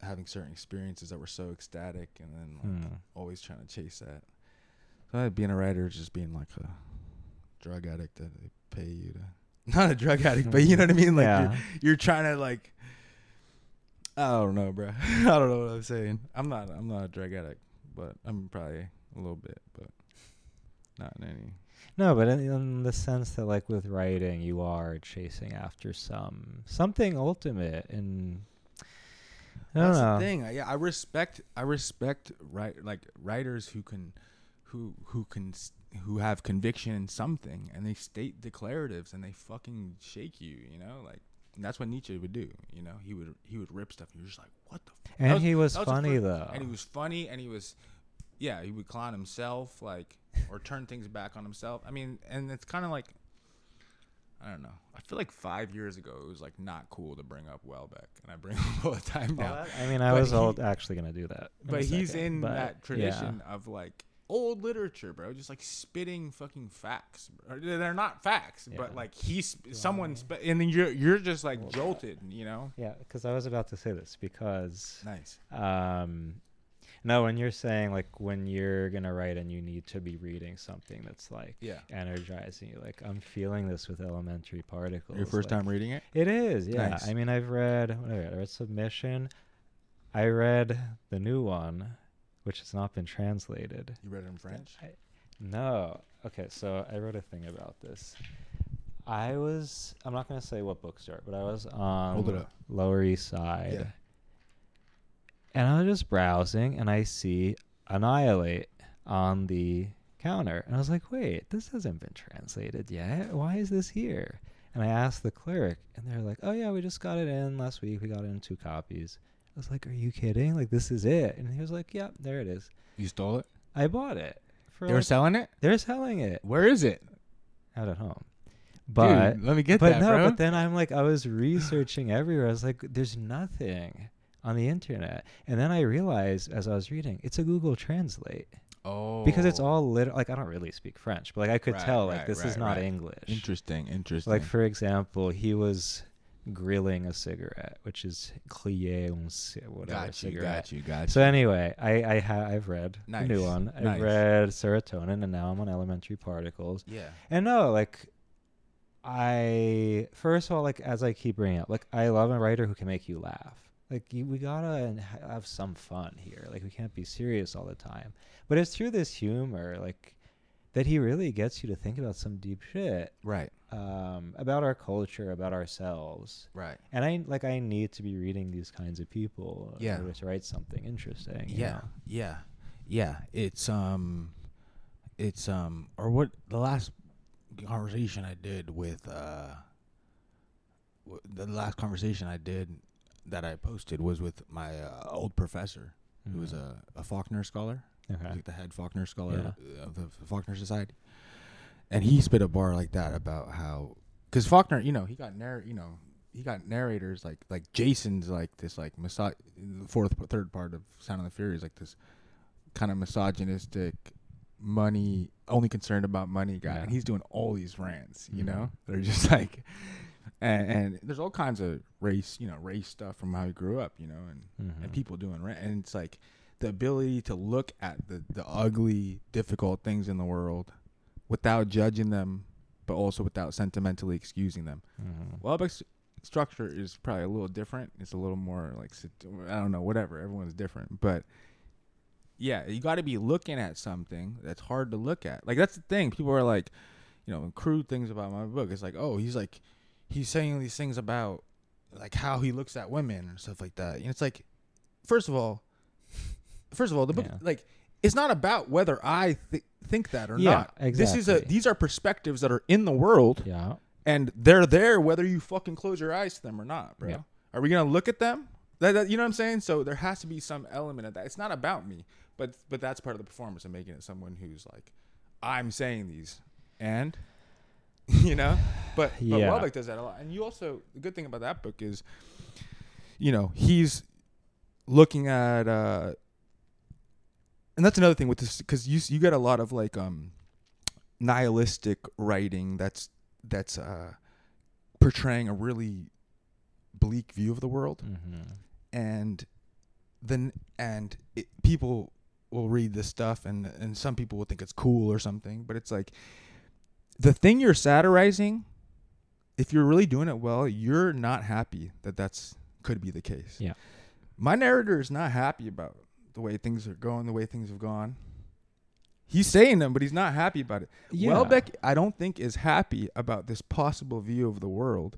having certain experiences that were so ecstatic, and then like Hmm. always trying to chase that. So I- being a writer is just being like a drug addict that they pay you to. [laughs] Not a drug addict, but you know what I mean. Like yeah. you're, you're trying to like. I don't know, bro. [laughs] I don't know what I'm saying. I'm not. I'm not a drug addict, but I'm probably a little bit, but not in any. No, but in, in the sense that, like with writing, you are chasing after some something ultimate, and That's know. the thing. I, yeah, I respect. I respect right like writers who can, who who can who have conviction in something and they state declaratives and they fucking shake you. You know, like that's what Nietzsche would do. You know, he would he would rip stuff. and You're just like, what the. F-? And was- he was was funny though. and he was funny and he was yeah he would clown himself like or turn things back on himself i mean and it's kind of like i don't know. I feel like five years ago it was like not cool to bring up Houellebecq and i bring [laughs] him all the time now. that- I mean, I But was he- old, actually gonna do that. in but he's second, in but that yeah. tradition of like old literature bro just like spitting fucking facts Or they're not facts but like he's someone's sp- and then you're you're just like Well, jolted you know? Yeah, because I was about to say this because nice. um, no, when you're saying like when you're gonna write and you need to be reading something that's like yeah energizing you, like I'm feeling this with elementary particles. your first like- time reading it It is, yeah. Nice. I mean, I've read, I read, I read Submission. I read the new one, which has not been translated. you read it in french I, no. Okay, so I wrote a thing about this. I was, I'm not going to say what bookstore, but I was on Hold it up. Lower East Side. Yeah. And I was just browsing and I see Annihilate on the counter. And I was like, wait, this hasn't been translated yet. Why is this here? And I asked the clerk, and they're like, oh, yeah, we just got it in last week. We got in two copies. I was like, are you kidding? Like, this is it. And he was like, yep, there it is. you stole it I bought it. They were like- selling it they're selling it where is it out at home. But Dude, let me get but that, no, bro. but then I'm like I was researching everywhere. I was like, there's nothing on the internet. And then I realized as I was reading, it's a Google Translate. oh, Because it's all oh. lit like I don't really speak French, but like I could Right, tell like right, this is not right. English. interesting. Interesting. Like for example, he was grilling a cigarette, which is clié un ci- whatever got you, cigarette. got you, got you. So anyway, I I ha- I've read the new Nice, one. I've nice. read serotonin, and now I'm on elementary particles. yeah, And no, like I first of all, like as I keep bringing up, like I love a writer who can make you laugh. Like you, we gotta have some fun here. Like we can't be serious all the time. But it's through this humor, like that he really gets you to think about some deep shit right, um, about our culture, about ourselves. right. And I like I need to be reading these kinds of people Yeah. in order to write something interesting. Yeah, know? yeah, yeah. It's um, it's um, or what the last conversation I did with uh, w- the last conversation I did that I posted was with my uh, old professor, who was Mhm. a, a Faulkner scholar. Okay. like the head Faulkner scholar of the Faulkner Society. And he spit a bar like that about how, because Faulkner, you know, he got narr, you know, he got narrators like like Jason's like this like miso- the fourth third part of Sound of the Fury is like this kind of misogynistic money only concerned about money guy Yeah. and he's doing all these rants you Mhm. know they're just [laughs] like and, and there's all kinds of race, you know, race stuff from how he grew up, you know, and Mhm. and people doing right, and it's like the ability to look at the the ugly, difficult things in the world without judging them, but also without sentimentally excusing them. Mhm. Houellebecq's structure is probably a little different. It's a little more like I don't know, whatever. Everyone's different, but yeah, you got to be looking at something that's hard to look at. Like that's the thing. People are like, you know, crude things about my book. It's like, oh, he's like, he's saying these things about like how he looks at women and stuff like that. And it's like, first of all, first of all, the book Yeah. like it's not about whether I th- think that or Yeah, not. This is a these are perspectives that are in the world Yeah. and they're there whether you fucking close your eyes to them or not, bro. Yeah. Are we gonna look at them? That, that- you know what I'm saying? So there has to be some element of that. It's not about me, but but that's part of the performance of making it someone who's like, I'm saying these, and [laughs] you know, but but Yeah. Houellebecq does that a lot. And you also the good thing about that book is, you know, he's looking at, uh and that's another thing with this because you you get a lot of like um nihilistic writing that's that's uh portraying a really bleak view of the world Mhm. and then and it, people will read this stuff and and some people will think it's cool or something but it's like the thing you're satirizing if you're really doing it well you're not happy that that's could be the case Yeah. my narrator is not happy about the way things are going the way things have gone he's saying them but he's not happy about it Yeah. Houellebecq, I don't think, is happy about this possible view of the world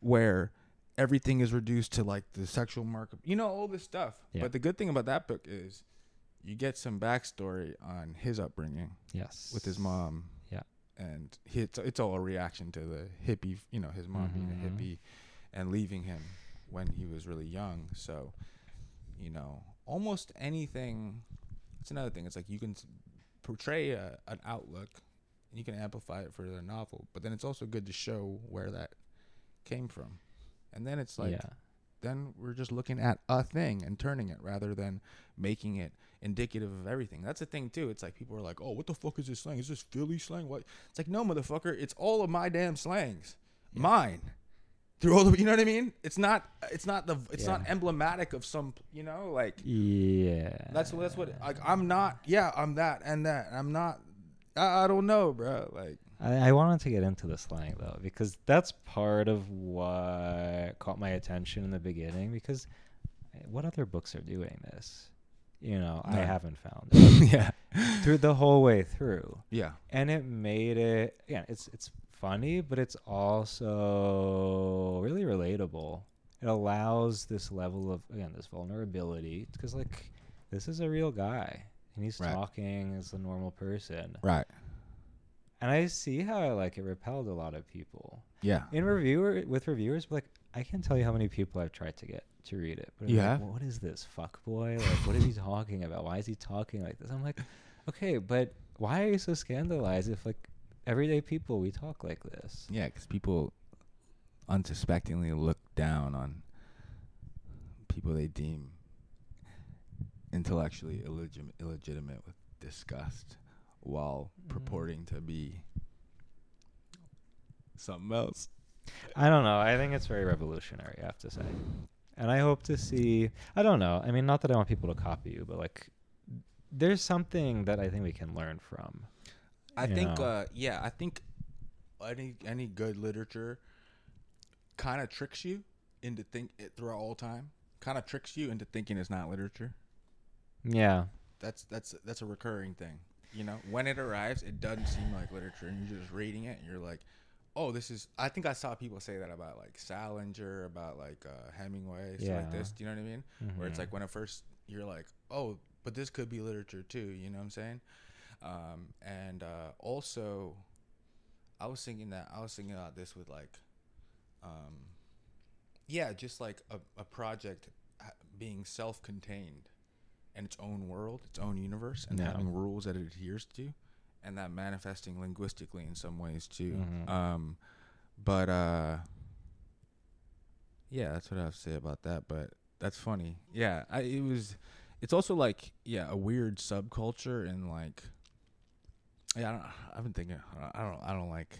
where everything is reduced to like the sexual markup, you know, all this stuff. Yeah. But the good thing about that book is you get some backstory on his upbringing Yes. with his mom. And he, it's, it's all a reaction to the hippie, you know, his mom being a Mhm. hippie and leaving him when he was really young. So, you know, almost anything. It's another thing. It's like you can portray a, an outlook and you can amplify it for the novel, but then it's also good to show where that came from. And then it's like, yeah. then we're just looking at a thing and turning it rather than making it indicative of everything. That's the thing too. It's like people are like, "Oh, what the fuck is this slang? Is this Philly slang?" What? It's like, no, motherfucker. It's all of my damn slangs, Yeah. mine. Through all the, you know what I mean? It's not. It's not the. It's not emblematic of some. You know, like Yeah. that's that's what. Like I'm not. Yeah, I'm that and that. I'm not. I, I don't know, bro. Like I, I wanted to get into the slang though because that's part of what caught my attention in the beginning. Because eh, what other books are doing this? You know, I haven't found [laughs] it yeah, through the whole way through, yeah, and it made it. Yeah, it's it's funny, but it's also really relatable. It allows this level of again this vulnerability because like this is a real guy and he's Right. talking as a normal person. right. And I see how like it repelled a lot of people. Yeah, In reviewer with reviewers, like I can't tell you how many people I've tried to get to read it. But I'm You like, what is this fuck boy? Like what is he [laughs] talking about? Why is he talking like this? I'm like, okay, but why are you so scandalized if like everyday people we talk like this? yeah, because people unsuspectingly look down on people they deem intellectually illegitimate, illegitimate with disgust, while Mm. purporting to be something else. I don't know. I think it's very revolutionary, I have to say. And I hope to see I don't know. I mean not that I want people to copy you, but like there's something that I think we can learn from. I think, uh, yeah, I think any any good literature kind of tricks you into think it throughout all time. Kind of tricks you into thinking it's not literature. Yeah. That's that's that's a recurring thing. You know, when it arrives, it doesn't seem like literature, and you're just reading it, and you're like, "Oh, this is." I think I saw people say that about like Salinger, about like uh, Hemingway, stuff like this. Do you know what I mean? Where it's Mhm. like when at first you're like, "Oh, but this could be literature too." You know what I'm saying? Um, and uh, also, I was thinking that I was thinking about this with like, um, yeah, just like a, a project being self-contained in its own world, its own universe, and Yeah. having rules that it adheres to, and that manifesting linguistically in some ways too. Mhm. Um, but uh, yeah, that's what I have to say about that. But that's funny. Yeah, I, it was. It's also like yeah, a weird subculture and like. Yeah, I don't. I've been thinking. I don't. I don't like.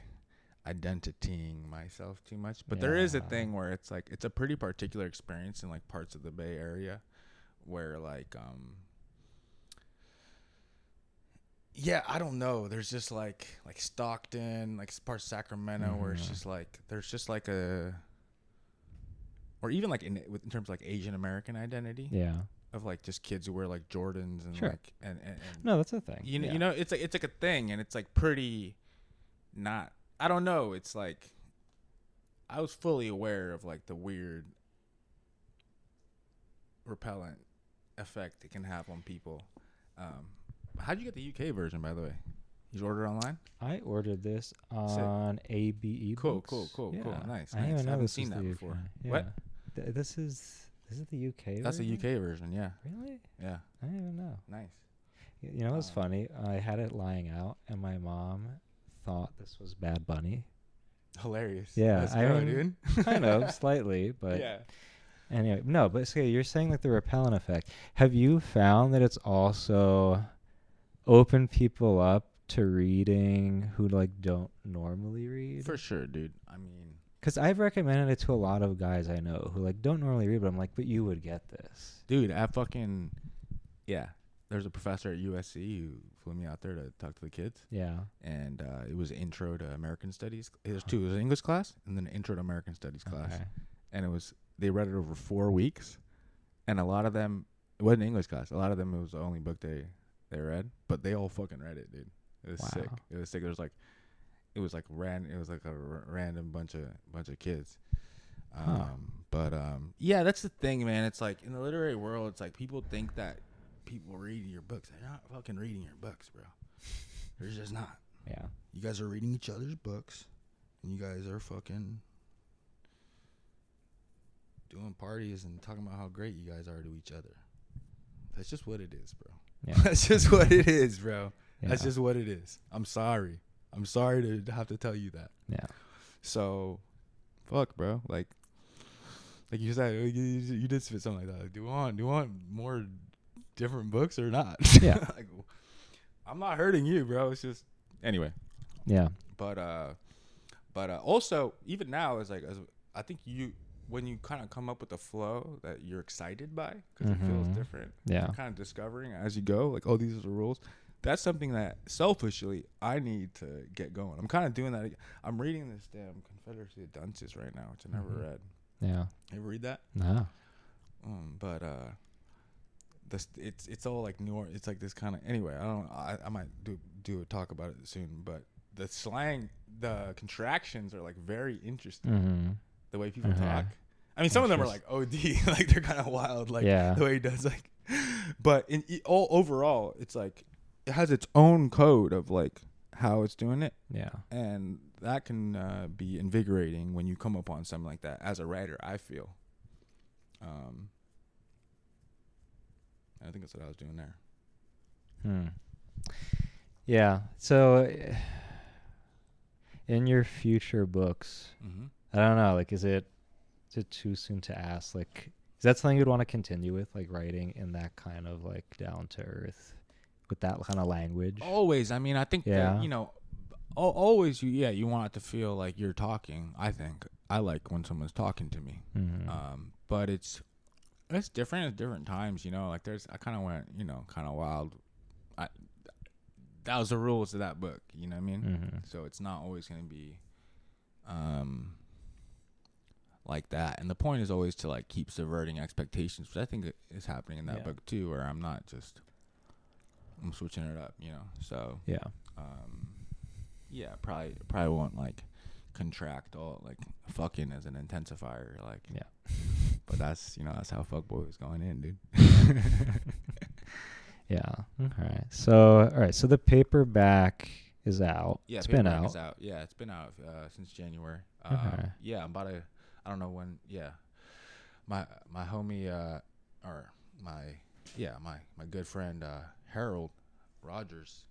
identitying myself too much. But there is a thing where it's like it's a pretty particular experience in like parts of the Bay Area where like um yeah, I don't know. There's just like like Stockton, like parts of Sacramento where it's Mhm. just like there's just like a or even like in in terms of like Asian American identity Yeah. of like just kids who wear like Jordans and Sure. like and, and, and No, that's a thing. you know, yeah. you know, it's like it's like a thing, and it's like pretty, not. I don't know. It's like, I was fully aware of like the weird, repellent effect it can have on people. Um, how'd you get the UK version, by the way? You ordered online? I ordered this on ABE. Cool, cool, cool, cool. Nice, I nice. even I haven't seen that before. UK. What? Th- This is this is the UK. That's the version? UK version. Yeah, Really? yeah. I didn't even know. Nice. Y- You know what's Um, funny? I had it lying out, and my mom thought this was Bad Bunny. Hilarious. Yeah, Let's I go, mean, dude. [laughs] kind of, [laughs] slightly, but yeah. anyway, no. But so you're saying like the repellent effect. Have you found that it's also opened people up to reading who like don't normally read? For sure, dude. I mean, Because I've recommended it to a lot of guys I know who like don't normally read, but I'm like, but you would get this. dude, I fucking yeah. There's a professor at USC who flew me out there to talk to the kids, Yeah. and uh, it was intro to American Studies. There's two. It was an English class and then an intro to American Studies class, Okay. and it was they read it over four weeks, and a lot of them it wasn't English class. A lot of them it was the only book they they read, but they all fucking read it, dude. It was sick. It was sick. It was like it was like ran. It was like a r- random bunch of bunch of kids. Um, Huh. but um, yeah, that's the thing, man. It's like in the literary world, it's like people think that people reading your books. They're not fucking reading your books, bro. They're just not. Yeah. You guys are reading each other's books, and you guys are fucking doing parties and talking about how great you guys are to each other. That's just what it is, bro. Yeah. [laughs] That's just what it is, bro. That's just what it is. I'm sorry. I'm sorry to have to tell you that. Yeah. So, fuck, bro. Like, like you said, you, you, did spit something like that. Like, do you want, do you want more different books or not? [laughs] Yeah. like, I'm not hurting you, bro. It's just anyway. Yeah. But uh, but uh, also even now is like as I think you when you kind of come up with a flow that you're excited by because it feels Mhm. different. Yeah. You're kind of discovering as you go, like, oh, these are the rules. That's something that selfishly I need to get going. I'm kind of doing that. I'm reading this damn Confederacy of Dunces right now, which I never Mhm. read. Yeah. You ever read that? No. Um, but uh, this it's it's all like New Orleans. It's like this kind of anyway. I don't. I, I might do do a talk about it soon. But the slang, the contractions are like very interesting. Mm-hmm. The way people Uh-huh. talk. I mean, some of them are like OD, [laughs] like they're kind of wild, like Yeah. the way he does, like. But in all overall, it's like it has its own code of like how it's doing it, Yeah. and that can uh, be invigorating when you come upon something like that as a writer. I feel. Um, I think that's what I was doing there. Hmm. Yeah. So, [sighs] in your future books, Mm-hmm. I don't know. Like, is it is it too soon to ask? Like, is that something you'd want to continue with, like writing in that kind of like down to earth, with that kind of language? Always. I mean, I think Yeah. that you know, always you yeah you want it to feel like you're talking. I think I like when someone's talking to me. Mhm. Um, but it's it's different at different times. You know, like there's I kind of went you know kind of wild. I that was the rules of that book. You know what I mean? Mhm. So it's not always going to be um like that. And the point is always to like keep subverting expectations, which I think is happening in that Yeah. book too, where I'm not just I'm switching it up, you know. So Yeah. um yeah, probably probably won't like contract all like fucking as an intensifier like Yeah. but that's you know that's how Fuccboi was going in dude [laughs] Yeah. All right. So, all right. So the paperback is out. yeah it's been out. is out yeah it's been out uh, since january Okay. um, yeah i'm about to i don't know when yeah my my homie uh or my yeah my my good friend uh harold rogers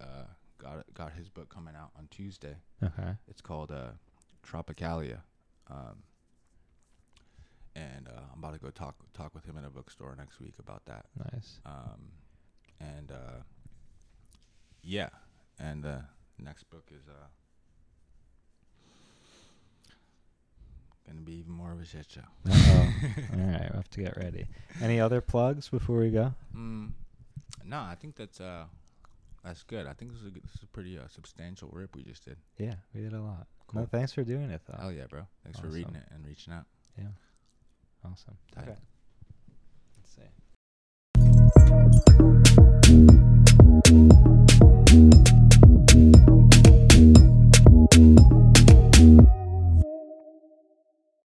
uh got got his book coming out on tuesday Okay. It's called uh, Tropicalia, um, and uh, I'm about to go talk talk with him in a bookstore next week about that. Nice. Um, and uh, yeah, and the next book is uh, Gonna be even more of a shit show. [laughs] oh All [laughs] right, we have to get ready. Any other plugs before we go? Mm, no, I think that's uh, that's good. I think this is a, good, this is a pretty uh, substantial rip we just did. Yeah, we did a lot. Cool. Thanks for doing it though. Oh yeah, bro. Thanks awesome. for reading it and reaching out. Yeah. Awesome. Tight. Okay. Let's see.